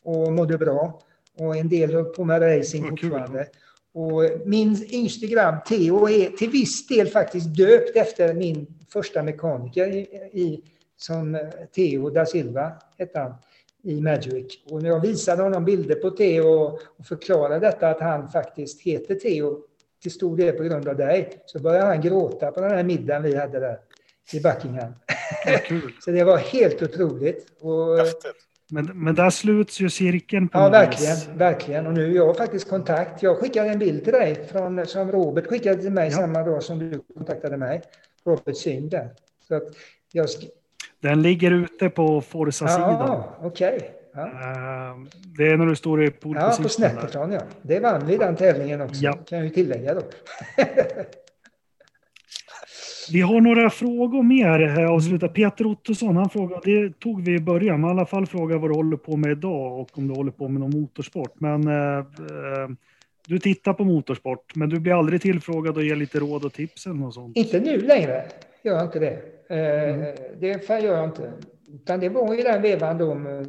och mådde bra. Och en del höll på med racing fortfarande. Och min yngste grabb Theo är till viss del faktiskt döpt efter min första mekaniker i, i som eh, Theo da Silva hette han i Magic. Och när jag visade honom bilder på Theo och förklarade detta att han faktiskt heter Theo till stor del på grund av dig, så började han gråta på den här middagen vi hade där i Buckingham. så det var helt otroligt. Och, men, men där sluts ju cirkeln på Ja, verkligen, vis. verkligen. Och nu har jag faktiskt kontakt. Jag skickade en bild till dig från, som Robert skickade till mig ja. samma dag som du kontaktade mig. Robert Synd där. Så att jag... Den ligger ute på Forza-sidan. Okej. Okay. Ja. Uh, det är när du står i pole Ja, på Snetterton, ja. Det vann vi den tävlingen också, ja. kan jag ju tillägga då. Vi har några frågor mer avsluta. Peter Ottosson, han frågar, det tog vi i början, men i alla fall frågar vad du håller på med idag och om du håller på med någon motorsport. Men eh, eh du tittar på motorsport, men du blir aldrig tillfrågad och ger lite råd och tips eller något sånt? Inte nu längre, gör jag inte det. Eh, mm. Det gör jag inte. Utan det var ju den vevan då med,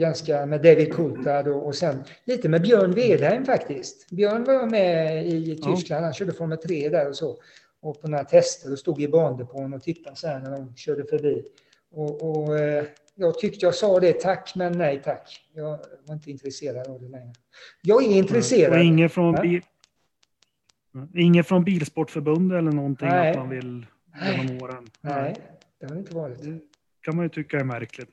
ganska med David Coulthard och, och sen lite med Björn Wedheim faktiskt. Björn var med i Tyskland, han körde Formel 3 där och så. Och på några tester och stod i bandepån och tittade så här när de körde förbi. Och, och eh, jag tyckte jag sa det tack, men nej tack. Jag var inte intresserad av det längre. Jag är intresserad. Och ingen från, bil, ingen från Bilsportförbundet eller någonting nej. att man vill genom åren? Nej, det har det inte varit kan man ju tycka är märkligt.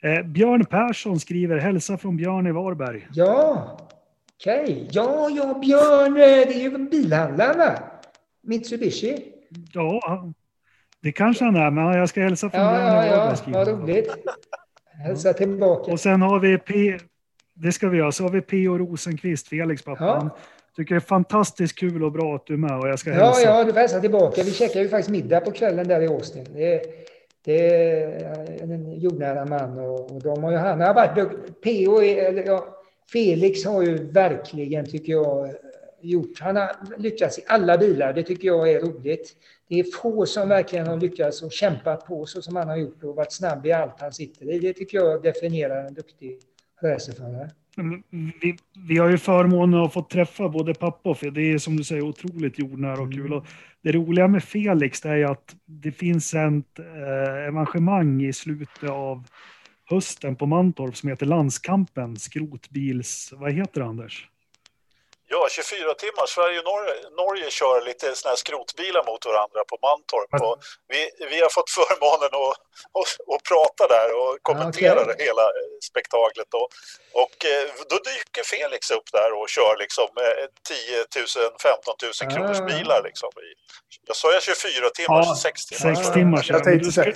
Ja. Eh, Björn Persson skriver hälsa från Björn i Varberg. Ja, okej. Okay. Ja, ja, Björn, det är ju bilhandlaren va? Mitsubishi. Ja, det kanske han är, men jag ska hälsa från ja, Björn ja, i Varberg. Ja, vad roligt. Hälsa tillbaka. Och sen har vi P. Det ska vi göra. Så har vi P.O. Rosenqvist, Felix pappa. Ja. Tycker det är fantastiskt kul och bra att du är med och jag ska hälsa. Ja, ja, du får hälsa tillbaka. Vi käkar ju faktiskt middag på kvällen där i Austin. Det är, det är en jordnära man och, och de har ju, han har varit, PO, eller ja, Felix har ju verkligen, tycker jag, gjort, han har lyckats i alla bilar, det tycker jag är roligt. Det är få som verkligen har lyckats och kämpat på så som han har gjort och varit snabb i allt han sitter i. Det tycker jag definierar en duktig racerförare. Vi, vi, har ju förmånen att få träffa både pappa och Felix. Det är som du säger otroligt jordnära och kul. Och det roliga med Felix är att det finns ett eh, evenemang i slutet av hösten på Mantorp som heter Landskampen, skrotbils... Vad heter det, Anders? Ja, 24 timmar. Sverige och Norge, Norge kör lite såna här skrotbilar mot varandra på Mantorp. Och vi, vi har fått förmånen att, att, att prata där och kommentera okay. hela spektaklet. Och, och eh, då dyker Felix upp där och kör liksom 10 000, 15 000 kronors bilar. Liksom. Jag sa jag 24 timmar, ja, 6 timmar. 6 timmar. Jag tänkte säga,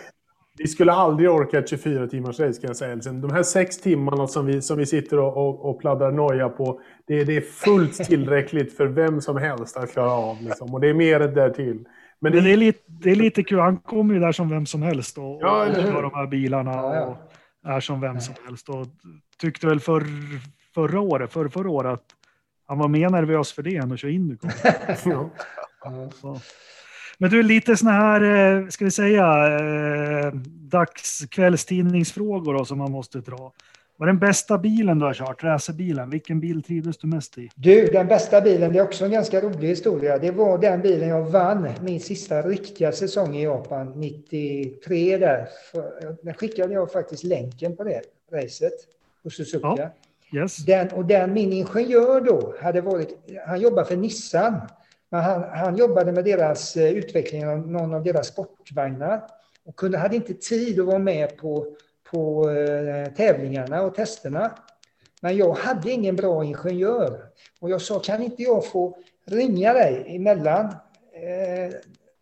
vi skulle aldrig orka ett 24 timmars race kan jag säga. De här sex timmarna som vi, som vi sitter och, och, och pladdrar noja på, det, det är fullt tillräckligt för vem som helst att klara av. Liksom. Och det är mer därtill. Men det, Men det, är lite, det är lite kul, han kommer ju där som vem som helst och, ja, och kör de här bilarna och är som vem som helst. Och tyckte väl för, förra året, för, förra året att han var mer nervös för det än att köra Indycar. Men du, lite såna här, eh, ska vi säga, eh, dagskvällstidningsfrågor då, som man måste dra. Vad är den bästa bilen du har kört, racerbilen? Vilken bil trivdes du mest i? Du, den bästa bilen, det är också en ganska rolig historia. Det var den bilen jag vann min sista riktiga säsong i Japan, 93 där. Den skickade jag faktiskt länken på det racet på Suzuka. Ja, yes. den, och den, min ingenjör då, hade varit, han jobbade för Nissan. Han, han jobbade med deras eh, utveckling av någon av deras sportvagnar och kunde, hade inte tid att vara med på, på eh, tävlingarna och testerna. Men jag hade ingen bra ingenjör och jag sa, kan inte jag få ringa dig emellan eh,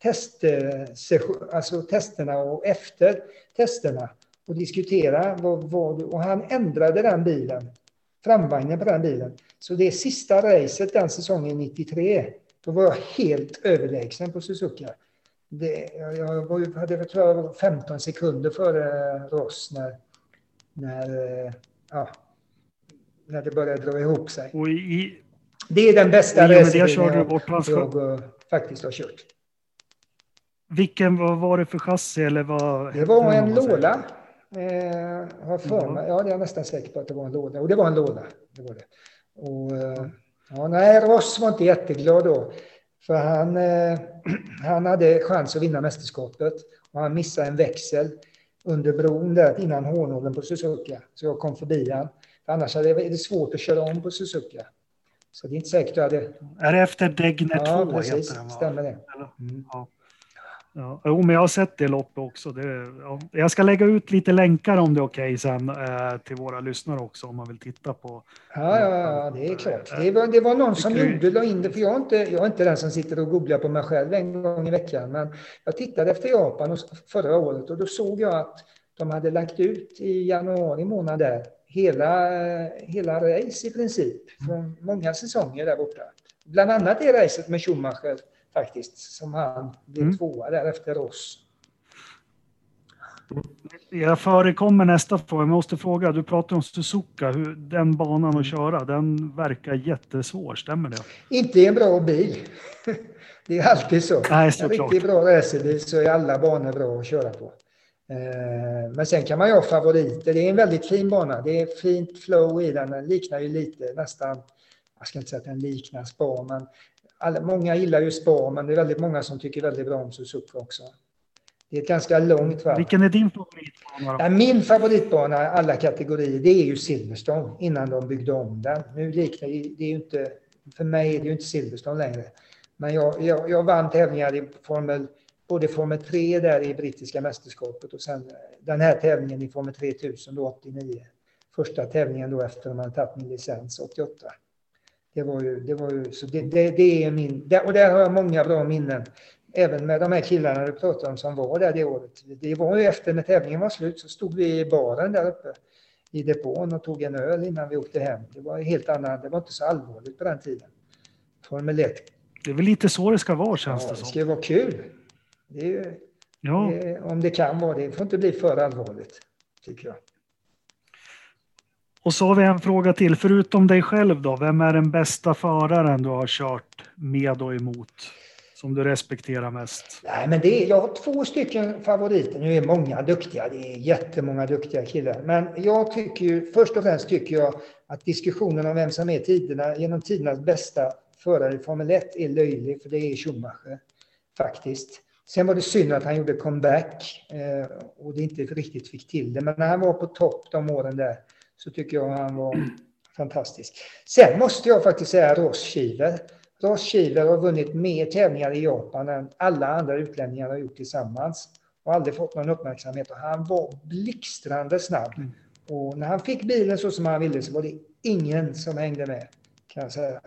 test, alltså testerna och efter testerna och diskutera vad, vad och han ändrade den bilen, framvagnen på den bilen. Så det är sista racet den säsongen 93 då var jag helt överlägsen på Suzuka. Det, jag var, hade tror jag 15 sekunder före Ross när, när, ja, när det började dra ihop sig. I, det är den bästa racerbilen jag, jag uh, faktiskt har kört. Vilken vad var det för chassi? Eller vad, det var en Lola. Eh, har för mig. Ja, det är jag nästan säker på att det var en Lola. Och det var en Lola. Det var det. Och, eh, Ja, nej, Ross var inte jätteglad då. För han, eh, han hade chans att vinna mästerskapet. Och han missade en växel under bron där innan hårnålen på Suzuka. Så jag kom förbi han. För annars är det svårt att köra om på Suzuka. Så det är inte säkert att jag hade... Är det efter Degner 2? Ja, precis. Stämmer det. Mm. Ja. Ja, jo, men jag har sett det loppet också. Det, ja. Jag ska lägga ut lite länkar om det är okej okay sen eh, till våra lyssnare också om man vill titta på. Ja, ja, ja det är klart. Det var, det var någon som gjorde, la in det, för jag är, inte, jag är inte den som sitter och googlar på mig själv en gång i veckan, men jag tittade efter Japan förra året och då såg jag att de hade lagt ut i januari månad där hela, hela race i princip, från många säsonger där borta. Bland annat det racet med Schumacher faktiskt. Som han blev mm. tvåa där efter oss. Jag förekommer nästa fråga. Jag måste fråga, du pratar om Suzuka, hur, den banan att köra, den verkar jättesvår, stämmer det? Inte en bra bil. Det är alltid så. Nej, så en riktigt bra racerbil så är alla banor bra att köra på. Eh, men sen kan man ju ha favoriter. Det är en väldigt fin bana. Det är fint flow i den. Den liknar ju lite nästan, jag ska inte säga att den liknar Spa, men alla, många gillar ju Spa, men det är väldigt många som tycker väldigt bra om Suzuka också. Det är ett ganska långt varv. Vilken är din favoritbana? Ja, min favoritbana i alla kategorier, det är ju Silverstone innan de byggde om den. Nu liknar det ju inte, för mig är det ju inte Silverstone längre. Men jag, jag, jag vann tävlingar i Formel, både Formel 3 där i brittiska mästerskapet och sen den här tävlingen i Formel 3000 då 89. Första tävlingen då efter att man tagit min licens 88. Det var ju, det var ju, så det, det, det är min, och där har jag många bra minnen även med de här killarna du pratade om som var där det året. Det var ju efter när tävlingen var slut så stod vi i baren där uppe i depån och tog en öl innan vi åkte hem. Det var helt annat, det var inte så allvarligt på den tiden. Formel 1. Det är väl lite så det ska vara känns ja, det som. Det ska vara kul. Det är, ja. det, om det kan vara det. Det får inte bli för allvarligt, tycker jag. Och så har vi en fråga till. Förutom dig själv då, vem är den bästa föraren du har kört med och emot? som du respekterar mest? Nej, men det är, jag har två stycken favoriter. Nu är många duktiga. Det är jättemånga duktiga killar. Men jag tycker ju, först och främst tycker jag att diskussionen om vem som är tiderna, genom tidernas bästa förare i Formel 1 är löjlig, för det är Schumacher. Faktiskt. Sen var det synd att han gjorde comeback eh, och det inte riktigt fick till det. Men när han var på topp de åren där så tycker jag han var fantastisk. Sen måste jag faktiskt säga Ross Shiver. Ross Shiver har vunnit mer tävlingar i Japan än alla andra utlänningar har gjort tillsammans och aldrig fått någon uppmärksamhet. Och han var blixtrande snabb. Mm. Och när han fick bilen så som han ville så var det ingen som hängde med, kan jag säga.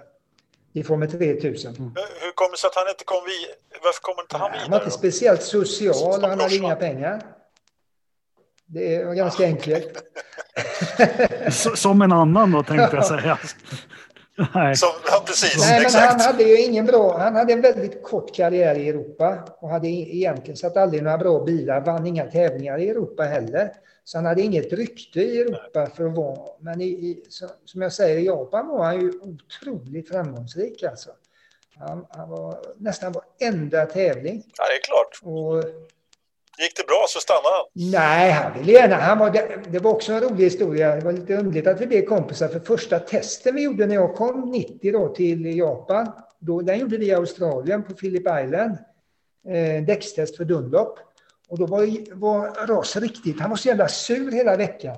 I Formel 3000. Mm. Hur kommer det sig att han inte kom vidare? Varför kommer inte han vidare? Han var inte speciellt social, han hade inga pengar. Det var ganska enkelt. Som en annan då, tänkte jag säga. Nej. Som, ja, precis, Nej, men han hade ju ingen bra, han hade en väldigt kort karriär i Europa och hade egentligen satt aldrig några bra bilar, vann inga tävlingar i Europa heller. Så han hade inget rykte i Europa för att vara, men i, i, som jag säger, i Japan var han ju otroligt framgångsrik alltså. Han, han var nästan varenda tävling. Ja, det är klart. Och Gick det bra så stannade han? Nej, han ville gärna. Han var, det, det, var också en rolig historia. Det var lite underligt att vi blev kompisar. För första testen vi gjorde när jag kom 90 då till Japan, då, den gjorde vi i Australien på Phillip Island. Eh, däckstest för Dunlop. Och då var, var Ross riktigt, han var så jävla sur hela veckan.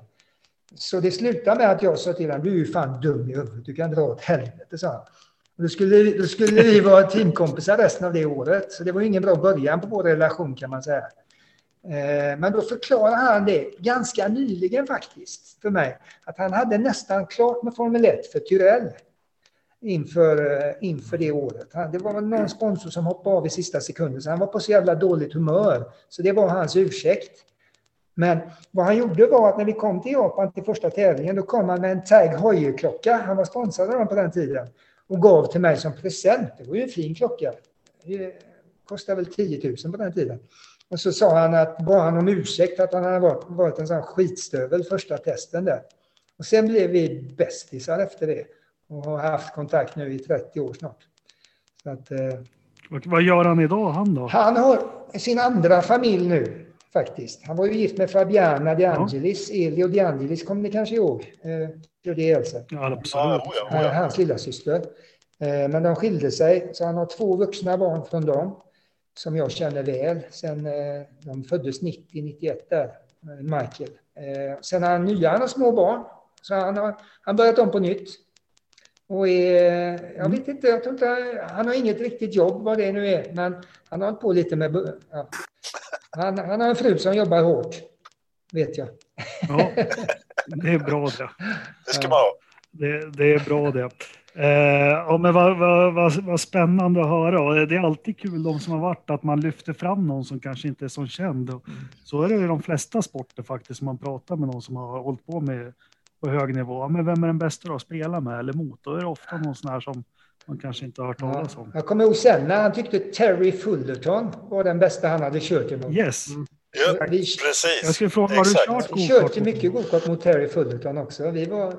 Så det slutade med att jag sa till honom, du är ju fan dum i huvudet, du kan dra åt helvete, sa han. Och då, skulle, då skulle vi vara teamkompisar resten av det året, så det var ingen bra början på vår relation kan man säga. Eh, men då förklarade han det ganska nyligen faktiskt för mig. Att han hade nästan klart med Formel 1 för Tyrell inför, eh, inför det året. Det var någon sponsor som hoppade av i sista sekunden så han var på så jävla dåligt humör. Så det var hans ursäkt. Men vad han gjorde var att när vi kom till Japan till första tävlingen då kom han med en Tag Heuer-klocka. Han var sponsrad av dem på den tiden. Och gav till mig som present. Det var ju en fin klocka. Det kostade väl 10 000 på den tiden. Och så sa han att bad han om ursäkt att han hade varit, varit en sån skitstövel första testen där. Och sen blev vi bästisar efter det och har haft kontakt nu i 30 år snart. Så att, eh, Vad gör han idag, han då? Han har sin andra familj nu faktiskt. Han var ju gift med Fabiana De Angelis, ja. Elio De Angelis kommer ni kanske ihåg? Eh, det Elsa. Ja, absolut. Ja, Hans lilla syster. Eh, men de skilde sig, så han har två vuxna barn från dem som jag känner väl sen eh, de föddes 90-91 där, eh, Michael. Eh, sen har han nya, han har små barn, så han har han börjat om på nytt. Och är, jag vet inte, jag tror inte, han har inget riktigt jobb vad det nu är, men han har hållit på lite med, ja. han, han har en fru som jobbar hårt, vet jag. Ja, det är bra det. Det ska man ha. Det, det är bra det. Eh, ja, men vad, vad, vad, vad, spännande att höra. Och det är alltid kul de som har varit att man lyfter fram någon som kanske inte är så känd. Och så är det i de flesta sporter faktiskt. Man pratar med någon som har hållit på med på hög nivå. Men vem är den bästa att spela med eller mot? Då är det ofta någon sån här som man kanske inte har hört talas om. Jag kommer ihåg sen när han tyckte Terry Fullerton var den bästa han hade kört emot. Yes. Ja, precis. Jag skulle fråga, har du kört Vi körde mycket gokart mot Terry Fullerton också. Vi var,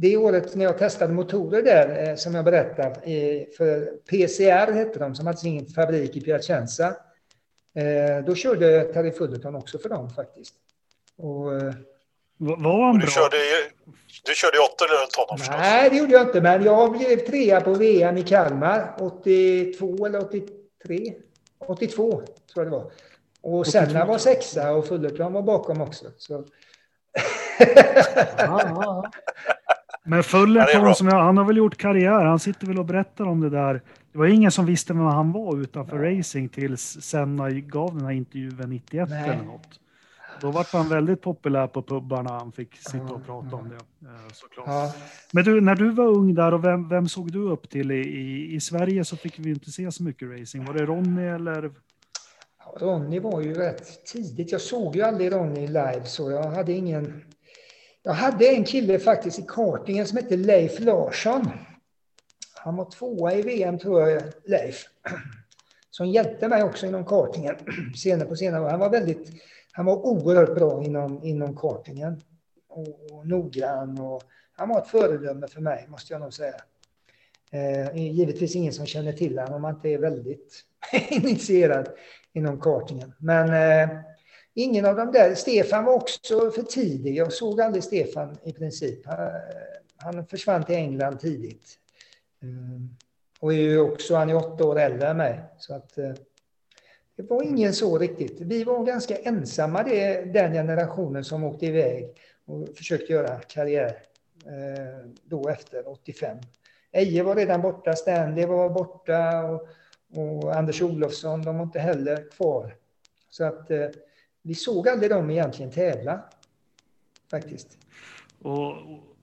det året när jag testade motorer där, eh, som jag berättade, eh, för PCR hette de, som hade sin fabrik i Piacenza. Eh, då körde Terry Fullerton också för dem faktiskt. Och, Va- Var han Du bra? körde, ju- du körde ju åtta runt honom förstås. nej, det gjorde jag inte, men jag blev trea på VM i Kalmar 82 eller 83. 82 tror jag det var. Och Senna var sexa och Fullerton var bakom också. Så. Men Ja, bra. som jag, han har väl gjort karriär. Han sitter väl och berättar om det där. Det var ingen som visste vem han var utanför racing tills Senna gav den här intervjun 91 Nej. eller något. Då var han väldigt populär på pubbarna. Han fick sitta och prata om det eh, såklart. Ja. Men du, när du var ung där och vem, vem såg du upp till? I, i, I Sverige så fick vi inte se så mycket racing. Var det Ronny eller? Ja, Ronny var ju rätt tidigt. Jag såg ju aldrig Ronny live så jag hade ingen... Jag hade en kille faktiskt i kartingen som hette Leif Larsson. Han var tvåa i VM tror jag, Leif. Som hjälpte mig också inom kartingen senare på senare år. Han var väldigt... Han var oerhört bra inom, inom kartingen. Och, och noggrann och han var ett föredöme för mig måste jag nog säga. Eh, givetvis ingen som känner till honom om man inte är väldigt initierad inom kartingen. Men eh, ingen av dem där. Stefan var också för tidig. Jag såg aldrig Stefan i princip. Han, han försvann till England tidigt. Ehm, och är ju också, han är åtta år äldre än mig. Så att, eh, det var ingen så riktigt. Vi var ganska ensamma, det, den generationen som åkte iväg och försökte göra karriär eh, då efter 85. Eje var redan borta, Stanley var borta och, och Anders Olofsson, de var inte heller kvar. Så att eh, vi såg aldrig dem egentligen tävla. Faktiskt. Och,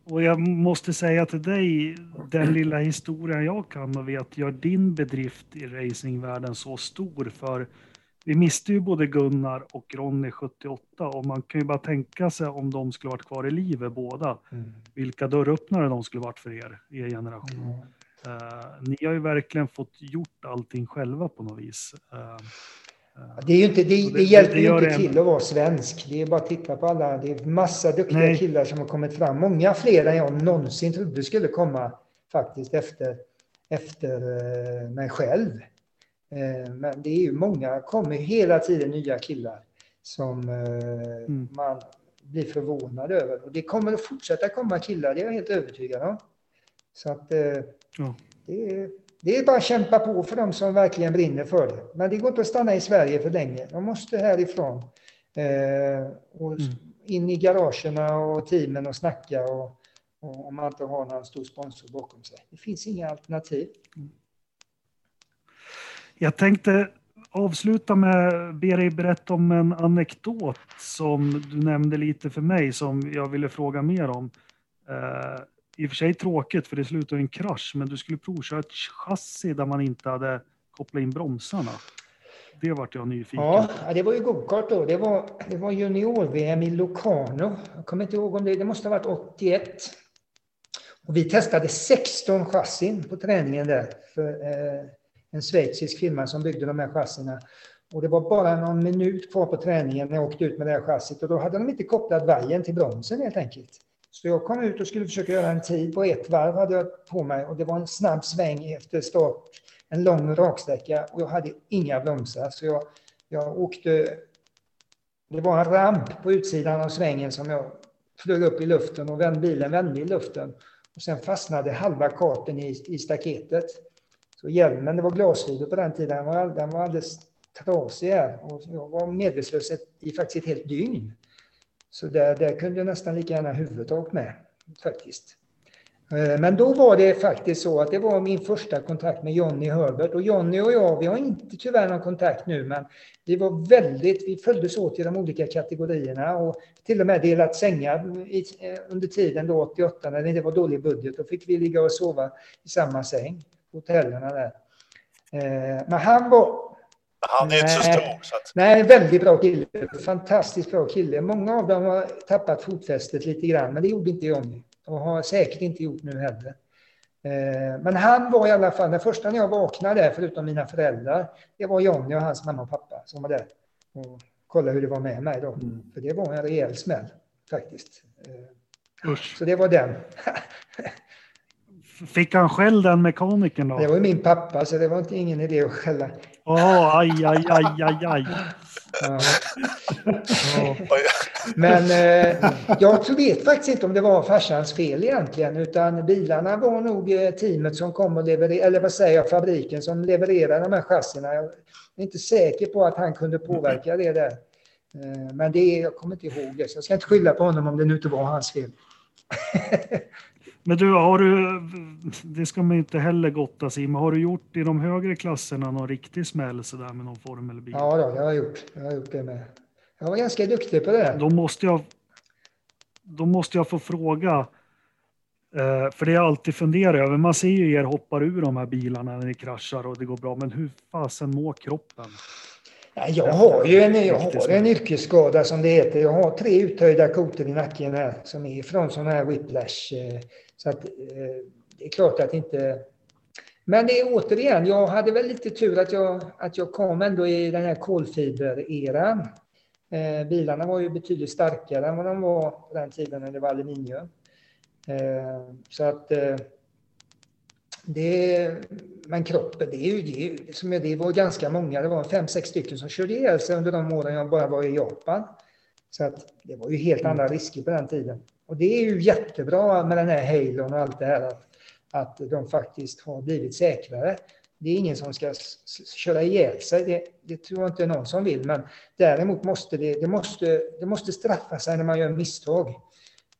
och jag måste säga till dig, den lilla historien jag kan och vet gör din bedrift i racingvärlden så stor. För vi miste ju både Gunnar och Ronny 78 och man kan ju bara tänka sig om de skulle varit kvar i livet båda. Vilka dörröppnare de skulle varit för er, er generation. Eh, ni har ju verkligen fått gjort allting själva på något vis. Eh, Det, är ju inte, det, det, hjälper ju inte till att vara svensk. Det är bara att titta på alla. Det är massa duktiga Nej. killar som har kommit fram. Många fler än jag någonsin trodde skulle komma faktiskt efter, efter eh, mig själv. Eh, Men det är ju många, kommer hela tiden nya killar som eh, Mm. man blir förvånad över. Och det kommer att fortsätta komma killar, det är jag helt övertygad om. Så att Ja. det, är, det är bara att kämpa på för de som verkligen brinner för det. Men det går inte att stanna i Sverige för länge. De måste härifrån eh, och Mm. in i garagerna och teamen och snacka och, och om man inte har någon stor sponsor bakom sig. Det finns inga alternativ. Jag tänkte avsluta med be dig berätta om en anekdot som du nämnde lite för mig som jag ville fråga mer om. Eh, I och för sig tråkigt för det slutade i en krasch, men du skulle provköra ett chassi där man inte hade kopplat in bromsarna. Det vart jag nyfiken Ja, på. ja, det var ju gokart då. Det var, det var junior-VM i Locarno. Jag kommer inte ihåg om det, det måste ha varit 81. Och vi testade 16 chassin på träningen där för eh, en schweizisk firma som byggde de här chassina. Och det var bara någon minut kvar på träningen när jag åkte ut med det här chassit och då hade de inte kopplat vajern till bromsen helt enkelt. Så jag kom ut och skulle försöka göra en tid på ett varv hade jag på mig och det var en snabb sväng efter start. En lång raksträcka och jag hade inga bromsar så jag, jag åkte det var en ramp på utsidan av svängen som jag flög upp i luften och vände, bilen vände i luften. Och sen fastnade halva karten i, i staketet. Så hjälmen, det var glasfiber på den tiden, den var, den var alldeles trasig här. Och jag var medvetslös i faktiskt ett helt dygn. Så där, där kunde jag nästan lika gärna huvudet ha åkt med, faktiskt. Eh, men då var det faktiskt så att det var min första kontakt med Johnny Herbert. Och Johnny och jag, vi har inte tyvärr någon kontakt nu, men vi var väldigt, vi följdes åt i de olika kategorierna och till och med delat sängar i, eh, under tiden då 88 när det inte var dålig budget. Då fick vi ligga och sova i samma säng på hotellerna där. Eh, men han var, han är inte så Nej. stor. Så att, Nej, en väldigt bra kille. Fantastiskt bra kille. Många av dem har tappat fotfästet lite grann, men det gjorde inte Johnny. Och har säkert inte gjort nu heller. Eh, men han var i alla fall, den första när jag vaknade där, förutom mina föräldrar, det var Jonny och hans mamma och pappa som var där och kollade hur det var med mig då. Mm. För det var en rejäl smäll faktiskt. Eh, Usch. Så det var den. Fick han skäll den mekanikern då? Det var ju min pappa, så det var inte ingen idé att skälla. Åh, oh, aj, aj, aj, aj, aj. Ja. Men eh, jag vet faktiskt inte om det var farsans fel egentligen, utan bilarna var nog eh, teamet som kom och levererade, eller vad säger jag, fabriken som levererade de här chassierna. Jag är inte säker på att han kunde påverka det där. Eh, men det, jag kommer inte ihåg det, så jag ska inte skylla på honom om det nu inte var hans fel. Men du, har du, det ska man inte heller gottas i, men har du gjort i de högre klasserna någon riktig smäll sådär med någon formelbil? Ja, då, jag har gjort, jag har gjort det med. Jag var ganska duktig på det. Då måste jag, då måste jag få fråga, eh, för det jag alltid funderar över, man ser ju er hoppar ur de här bilarna när ni kraschar och det går bra, men hur fasen mår kroppen? Jag har ju en, jag har en yrkesskada som det heter. Jag har tre uthöjda kotor i nacken här som är från sån här whiplash. Så att, eh, det är klart att inte... Men det är återigen, jag hade väl lite tur att jag, att jag kom ändå i den här kolfiber-eran. Eh, bilarna var ju betydligt starkare än vad de var på den tiden när det var aluminium. Eh, så att eh, det, men kroppen, det, är ju, det, är, som det var ganska många, det var fem, sex stycken som körde ihjäl sig under de åren jag bara var i Japan. Så att det var ju helt mm. andra risker på den tiden. Och det är ju jättebra med den här Halon och allt det här att, att de faktiskt har blivit säkrare. Det är ingen som ska köra ihjäl sig, det, det tror jag inte någon som vill, men däremot måste det, det, måste, det måste straffa sig när man gör misstag.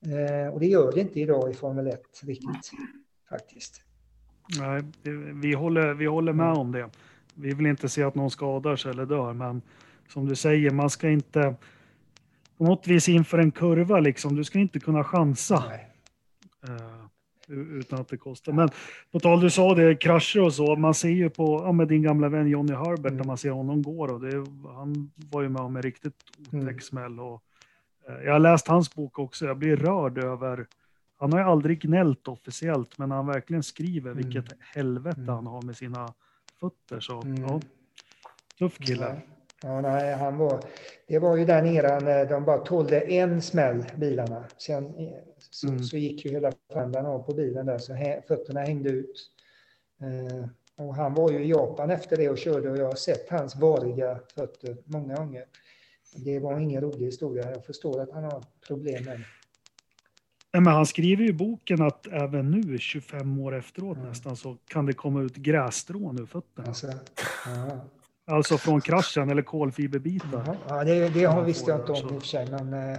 Eh, och det gör det inte idag i Formel 1 riktigt, faktiskt. Nej, vi håller, vi håller med om det. Vi vill inte se att någon skadar sig eller dör, men som du säger, man ska inte på något vis inför en kurva liksom. Du ska inte kunna chansa. Uh, utan att det kostar. Men på tal du sa det, krascher och så. Man ser ju på ja, med din gamla vän Johnny Herbert mm. när man ser honom gå. Och det, han var ju med om en riktigt otäck mm. smäll. Och, uh, jag har läst hans bok också. Jag blir rörd över han har ju aldrig gnällt officiellt, men han verkligen skriver mm. vilket helvete mm. han har med sina fötter. Så mm. ja, tuff kille. Ja, nej, han var, det var ju den eran när de bara tålde en smäll, bilarna. Sen så, mm. så gick ju hela framdan av på bilen där, så hä, fötterna hängde ut. Eh, och han var ju i Japan efter det och körde och jag har sett hans variga fötter många gånger. Det var ingen rolig historia. Jag förstår att han har problem med det. Men han skriver ju i boken att även nu, 25 år efteråt mm. nästan, så kan det komma ut grässtrån ur fötterna. Alltså, alltså från kraschen eller kolfiberbitar. Ja, det, det har visste jag inte om i och för sig. Men, eh,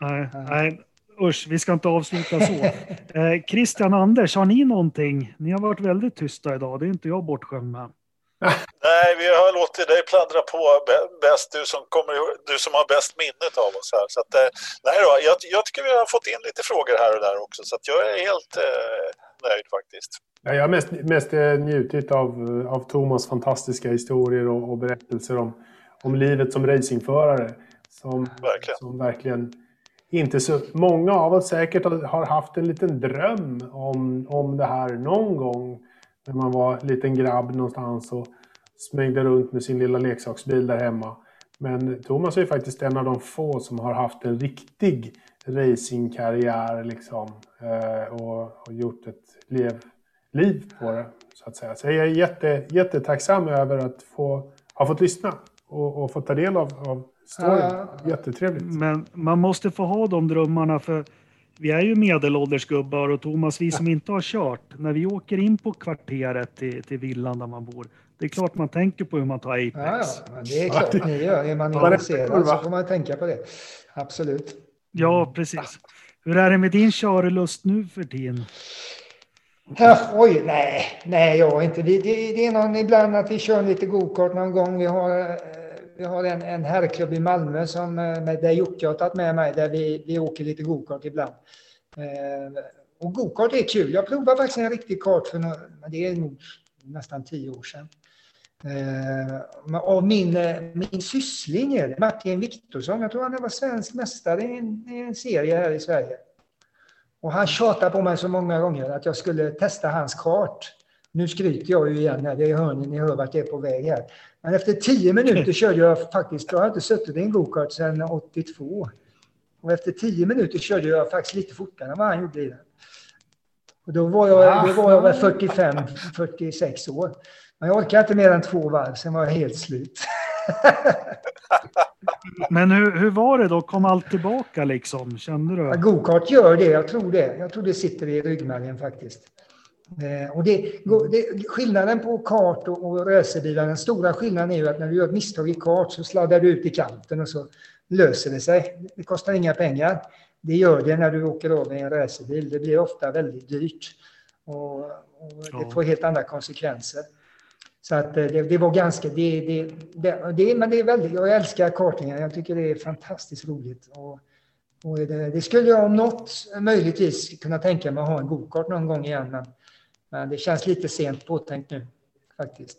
nej, nej, usch, vi ska inte avsluta så. eh, Christian Anders, har ni någonting? Ni har varit väldigt tysta idag, det är inte jag bortskämd med. Nej, vi har låtit dig pladdra på bäst, du som, kommer, du som har bäst minnet av oss här. Så att, eh, nej då, jag, jag tycker vi har fått in lite frågor här och där också, så jag är helt eh, nöjd faktiskt. Ja, jag har mest, mest eh, njutit av, av Thomas fantastiska historier och, och berättelser om, om livet som racingförare. Som verkligen. som verkligen inte så... Många av oss säkert har haft en liten dröm om, om det här någon gång när man var liten grabb någonstans och smängde runt med sin lilla leksaksbil där hemma. Men Thomas är faktiskt en av de få som har haft en riktig racingkarriär liksom, eh, och, och gjort ett liv, liv på det. Så att säga. Så jag är jätte, jättetacksam över att få, ha fått lyssna och, och få ta del av, av storyn. Jättetrevligt. Men man måste få ha de drömmarna för vi är ju medelålders gubbar och Thomas, vi som inte har kört, när vi åker in på kvarteret till, till villan där man bor, det är klart man tänker på hur man tar Apex. Ja, ja det är klart ni gör. Är man intresserad så får man tänka på det. Absolut. Ja, precis. Hur är det med din körlust nu för tiden? Ja, oj, nej, nej, jag inte. Det, det, det är någon ibland att vi kör lite gokart någon gång. Vi har eh, vi har en, en herrklubb i Malmö som, eh, med, där Jocke har tagit med mig, där vi, vi åker lite gokart ibland. Eh, och gokart är kul. Jag provade faktiskt en riktig kart för några, det är nog nästan tio år sedan. Eh, och min, eh, min syssling är det, Martin Viktorsson. Jag tror han var svensk mästare i en, i en serie här i Sverige. Och han tjatade på mig så många gånger att jag skulle testa hans kart. Nu skryter jag ju igen här, det är hörni, ni hör vart jag är på väg här. Men efter tio minuter körde jag faktiskt, jag har inte suttit i en gokart sedan 82. Och efter tio minuter körde jag faktiskt lite fortare än vad han gjorde i den. Och då var jag, då var jag väl 45, 46 år. Men jag orkade inte mer än två varv, sen var jag helt slut. Men hur, hur var det då? Kom allt tillbaka liksom? Kände du? Ja, Gokart gör det, jag tror det. Jag tror det sitter i ryggmärgen faktiskt. Eh, och det, det, skillnaden på kart och, och racerbilar, den stora skillnaden är ju att när du gör ett misstag i kart så sladdar du ut i kanten och så löser det sig. Det kostar inga pengar. Det gör det när du åker av i en racerbil. Det blir ofta väldigt dyrt. Och, och det får helt andra konsekvenser. Så att eh, det, det var ganska, det, det, det, det, men det är väldigt, jag älskar kartingen. Jag tycker det är fantastiskt roligt. Och, och det, det, skulle jag om något möjligtvis kunna tänka mig att ha en gokart någon gång igen. Men, men det känns lite sent påtänkt nu faktiskt.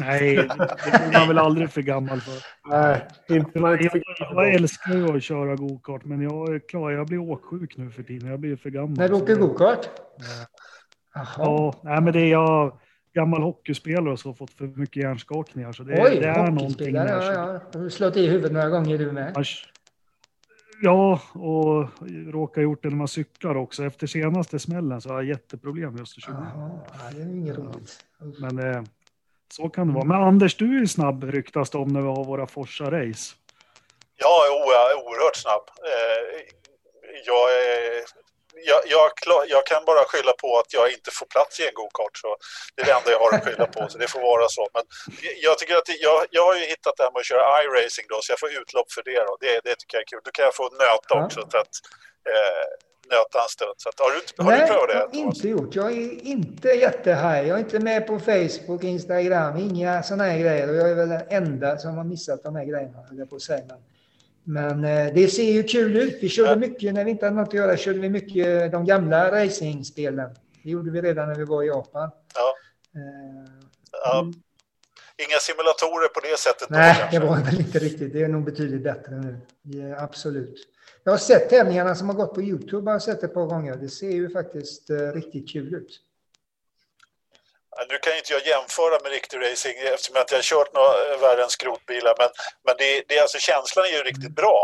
Nej, det är man väl aldrig för gammal för. Nej, inte man inte jag, jag älskar ju att köra gokart, men jag är klar, jag blir åksjuk nu för tiden. Jag blir för gammal. När du åker gokart? Ja, nej, men det är jag gammal hockeyspelare och så har fått för mycket hjärnskakningar. Så det, Oj, det är någonting. Ja, ja. Du har slått i huvudet några gånger du med. Ja, och råkar gjort det när man cyklar också. Efter senaste smällen så har jag jätteproblem med Östersund. Det är inget roligt. Men eh, så kan det vara. Men Anders, du är ju snabb ryktas det om när vi har våra Forsa-race. Ja, jag är oerhört snabb. Eh, jag är jag, jag, jag, kan bara skylla på att jag inte får plats i en go-kart. Så det är det enda jag har att skylla på, så det får vara så. Men jag, tycker att jag, jag har ju hittat det här med att köra iRacing då, så jag får utlopp för det. Då. Det, det tycker jag är kul. Då kan jag få nöta också. För att, eh, nöta en stund. Så att, har du, har Nej, du prövat det? Nej, inte gjort. Jag är inte jättehaj. Jag är inte med på Facebook, Instagram, inga sådana här grejer. Och jag är väl den enda som har missat de här grejerna, höll jag på att säga. Men eh, det ser ju kul ut. Vi körde mycket, när vi inte hade något att göra, körde vi mycket de gamla racingspelen. Det gjorde vi redan när vi var i Japan. Ja. Uh, ja. Inga simulatorer på det sättet? Nej, det var väl inte riktigt. Det är nog betydligt bättre nu. Ja, absolut. Jag har sett tävlingarna som har gått på Youtube. Jag har sett ett par gånger. Det ser ju faktiskt uh, riktigt kul ut. Nu kan inte jag jämföra med riktig racing eftersom jag inte har kört några världens skrotbilar, men, men det, det, alltså, känslan är ju riktigt bra.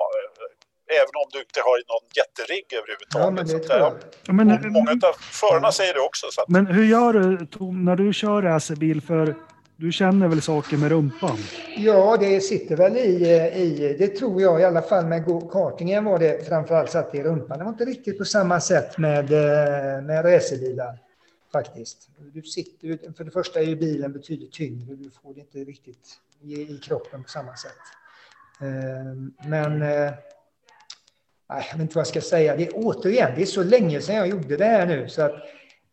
Även om du inte har någon jätterigg överhuvudtaget. Ja, men det tror jag. Ja, men, många av förarna säger det också. Så att... Men hur gör du Tom, när du kör racerbil? För du känner väl saker med rumpan? Ja, det sitter väl i, i det tror jag i alla fall med kartingen var det framförallt satt i rumpan. Det var inte riktigt på samma sätt med, med racerbilar faktiskt. Du sitter, för det första är ju bilen betydligt tyngre, du får det inte riktigt i, kroppen på samma sätt. Ehm, men eh, jag vet inte vad jag ska säga. Det är, återigen, det är så länge sedan jag gjorde det här nu så att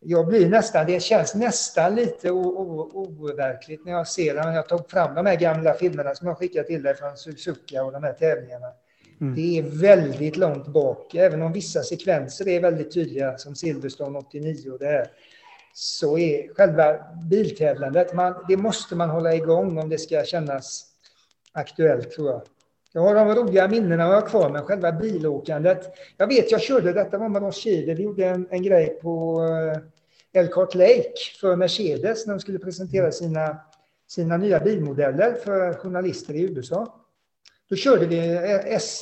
jag blir nästan, det känns nästan lite overkligt när jag ser när jag tog fram de här gamla filmerna som jag skickade till dig från Suzuka och de här tävlingarna. Mm. Det är väldigt långt bak, även om vissa sekvenser är väldigt tydliga som Silverstone 89 och det här så är själva biltävlandet, man, det måste man hålla igång om det ska kännas aktuellt tror jag. Jag har de roliga minnena jag har kvar, men själva bilåkandet. Jag vet, jag körde, detta var med Ross Schieder, vi gjorde en, en grej på uh, Elkhart Lake för Mercedes när de skulle presentera sina, sina nya bilmodeller för journalister i USA. Då körde vi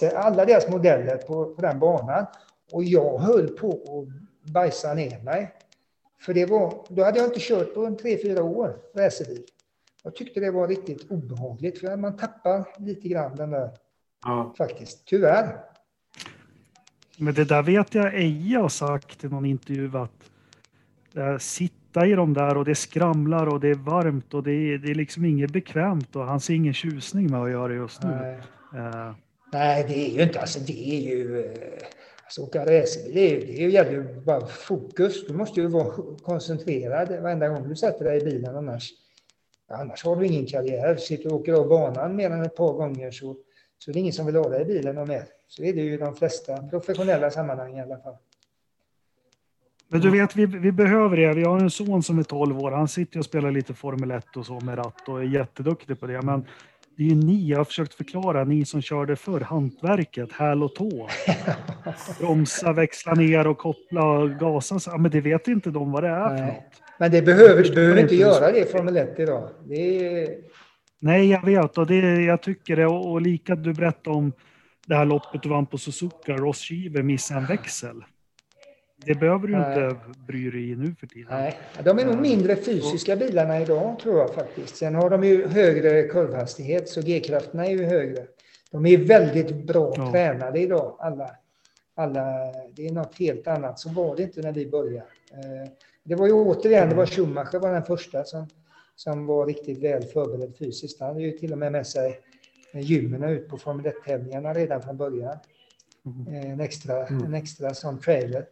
eh, alla deras modeller på, på den banan och jag höll på att bajsa ner mig. För det var, då hade jag inte kört på en tre, fyra år racerbil. Jag tyckte det var riktigt obehagligt, för man tappar lite grann den där, ja. faktiskt, tyvärr. Men det där vet jag Eja har sagt i någon intervju att äh, sitta i de där och det skramlar och det är varmt och det är, det är liksom inget bekvämt och han ser ingen tjusning med att göra det just nu. Nej, uh. Nej det är ju inte, alltså det är ju uh, Alltså åka racerbil, det, är, det gäller ju bara fokus. Du måste ju vara koncentrerad varenda gång du sätter dig i bilen. Annars, annars har du ingen karriär. Sitter du och åker av banan mer än ett par gånger så, så är det ingen som vill ha dig i bilen och mer. Så är det ju i de flesta professionella sammanhang i alla fall. Men du vet, vi, vi behöver det. Vi har en son som är 12 år. Han sitter och spelar lite Formel 1 och så med ratt och är jätteduktig på det. Men det är ju ni, jag har försökt förklara, ni som körde för hantverket, häl och tå. Bromsa, växla ner och koppla och gasa. Ja, men det vet inte de vad det är för något. Men det behöver, du behöver inte göra det i Formel 1 idag. Är... Nej, jag vet och det, jag tycker det. Och, och lika du berättade om det här loppet du vann på Suzuka, Ross Shiver missade en växel. Det behöver du inte bry dig i nu för tiden. Nej, de är nog mindre fysiska bilarna idag tror jag faktiskt. Sen har de ju högre kurvhastighet så G-krafterna är ju högre. De är väldigt bra Ja. tränade idag alla. alla. Det är något helt annat. Så var det inte när vi började. Eh, Det var ju återigen, det var Schumacher var den första som, som var riktigt väl förberedd fysiskt. Han hade ju till och med med sig gymmen ut på Formel 1-tävlingarna redan från början. Mm. Eh, En extra, en extra sån trailer.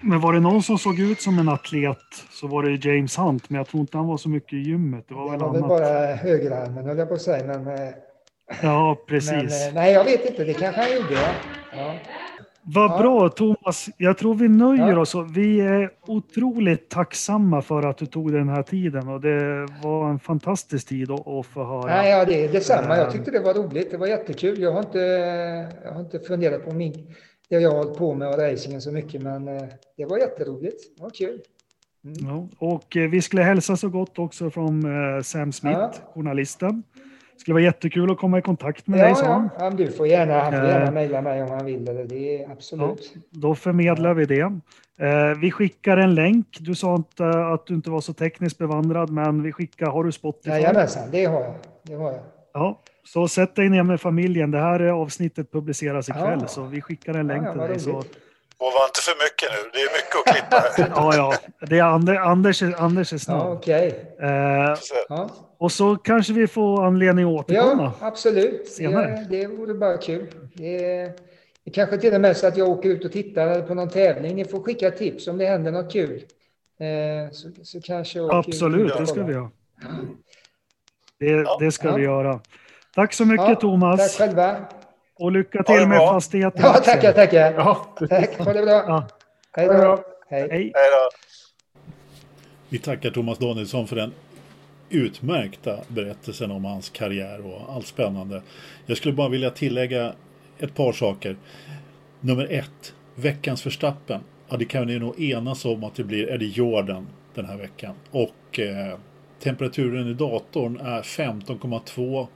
Men var det någon som såg ut som en atlet så var det James Hunt, men jag tror inte han var så mycket i gymmet. Det var väl var väl bara högerarmen höll jag på att säga. Men, eh, Ja, men precis. eh, nej, jag vet inte. Det kanske han gjorde. Ja. Vad ja. bra Thomas. Jag tror vi nöjer Ja. oss. Vi är otroligt tacksamma för att du tog den här tiden och det var en fantastisk tid att, att få höra. Nej, ja, det är detsamma. Jag Eh. tyckte det var roligt. Det var jättekul. Jag har inte, jag har inte funderat på min, det jag har hållit på med och racingen så mycket, men eh, det var jätteroligt. Det var kul. Mm. Ja, och eh, vi skulle hälsa så gott också från eh, Sam Smith, Ja. journalisten. Det skulle vara jättekul att komma i kontakt med dig, Ja, sa ja. ja, du får gärna, han får gärna mejla mig om han vill. Det är absolut. Då förmedlar vi det. Vi skickar en länk. Du sa inte att du inte var så tekniskt bevandrad, men vi skickar, har du Spotify? Jajamensan, det har jag. Det har jag. Ja, så sätt dig ner med familjen. Det här avsnittet publiceras ikväll, Ja. så vi skickar en länk Ja, ja, till dig. Så. Och var inte för mycket nu. Det är mycket att klippa här. ja, ja, det är Ander, Anders, är- Anders är Ja, snabb. okej. Eh, Så, Ja. och så kanske vi får anledning att återkomma. ja, absolut. Senare. Det, det vore bara kul. Det, det kanske till och med så att jag åker ut och tittar på någon tävling. Ni får skicka tips om det händer något kul. Eh, så, så kanske jag åker ut Absolut, det ska vi göra. Det, det ska Ja. vi göra. Tack så mycket Ja, Thomas. Tack själva. Och lycka till med fastigheten. Ja, tackar, tackar. Ja, Tack, ha det bra. Ja, Hej då. hej. hej då. Vi tackar Thomas Danielsson för den utmärkta berättelsen om hans karriär och allt spännande. Jag skulle bara vilja tillägga ett par saker. Nummer ett, veckans förstappen. Ja, det kan ni nog enas om att det blir Eddie Jordan den här veckan. Och eh, temperaturen i datorn är 15,2.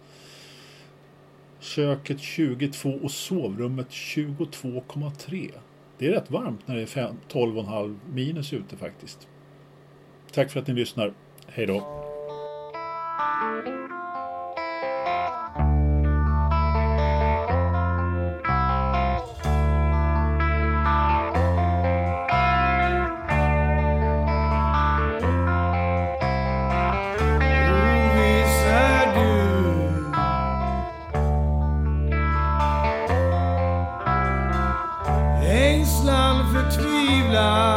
Köket 22 och sovrummet 22,3. Det är rätt varmt när det är 12,5 minus ute faktiskt. Tack för att ni lyssnar. Hej då! now.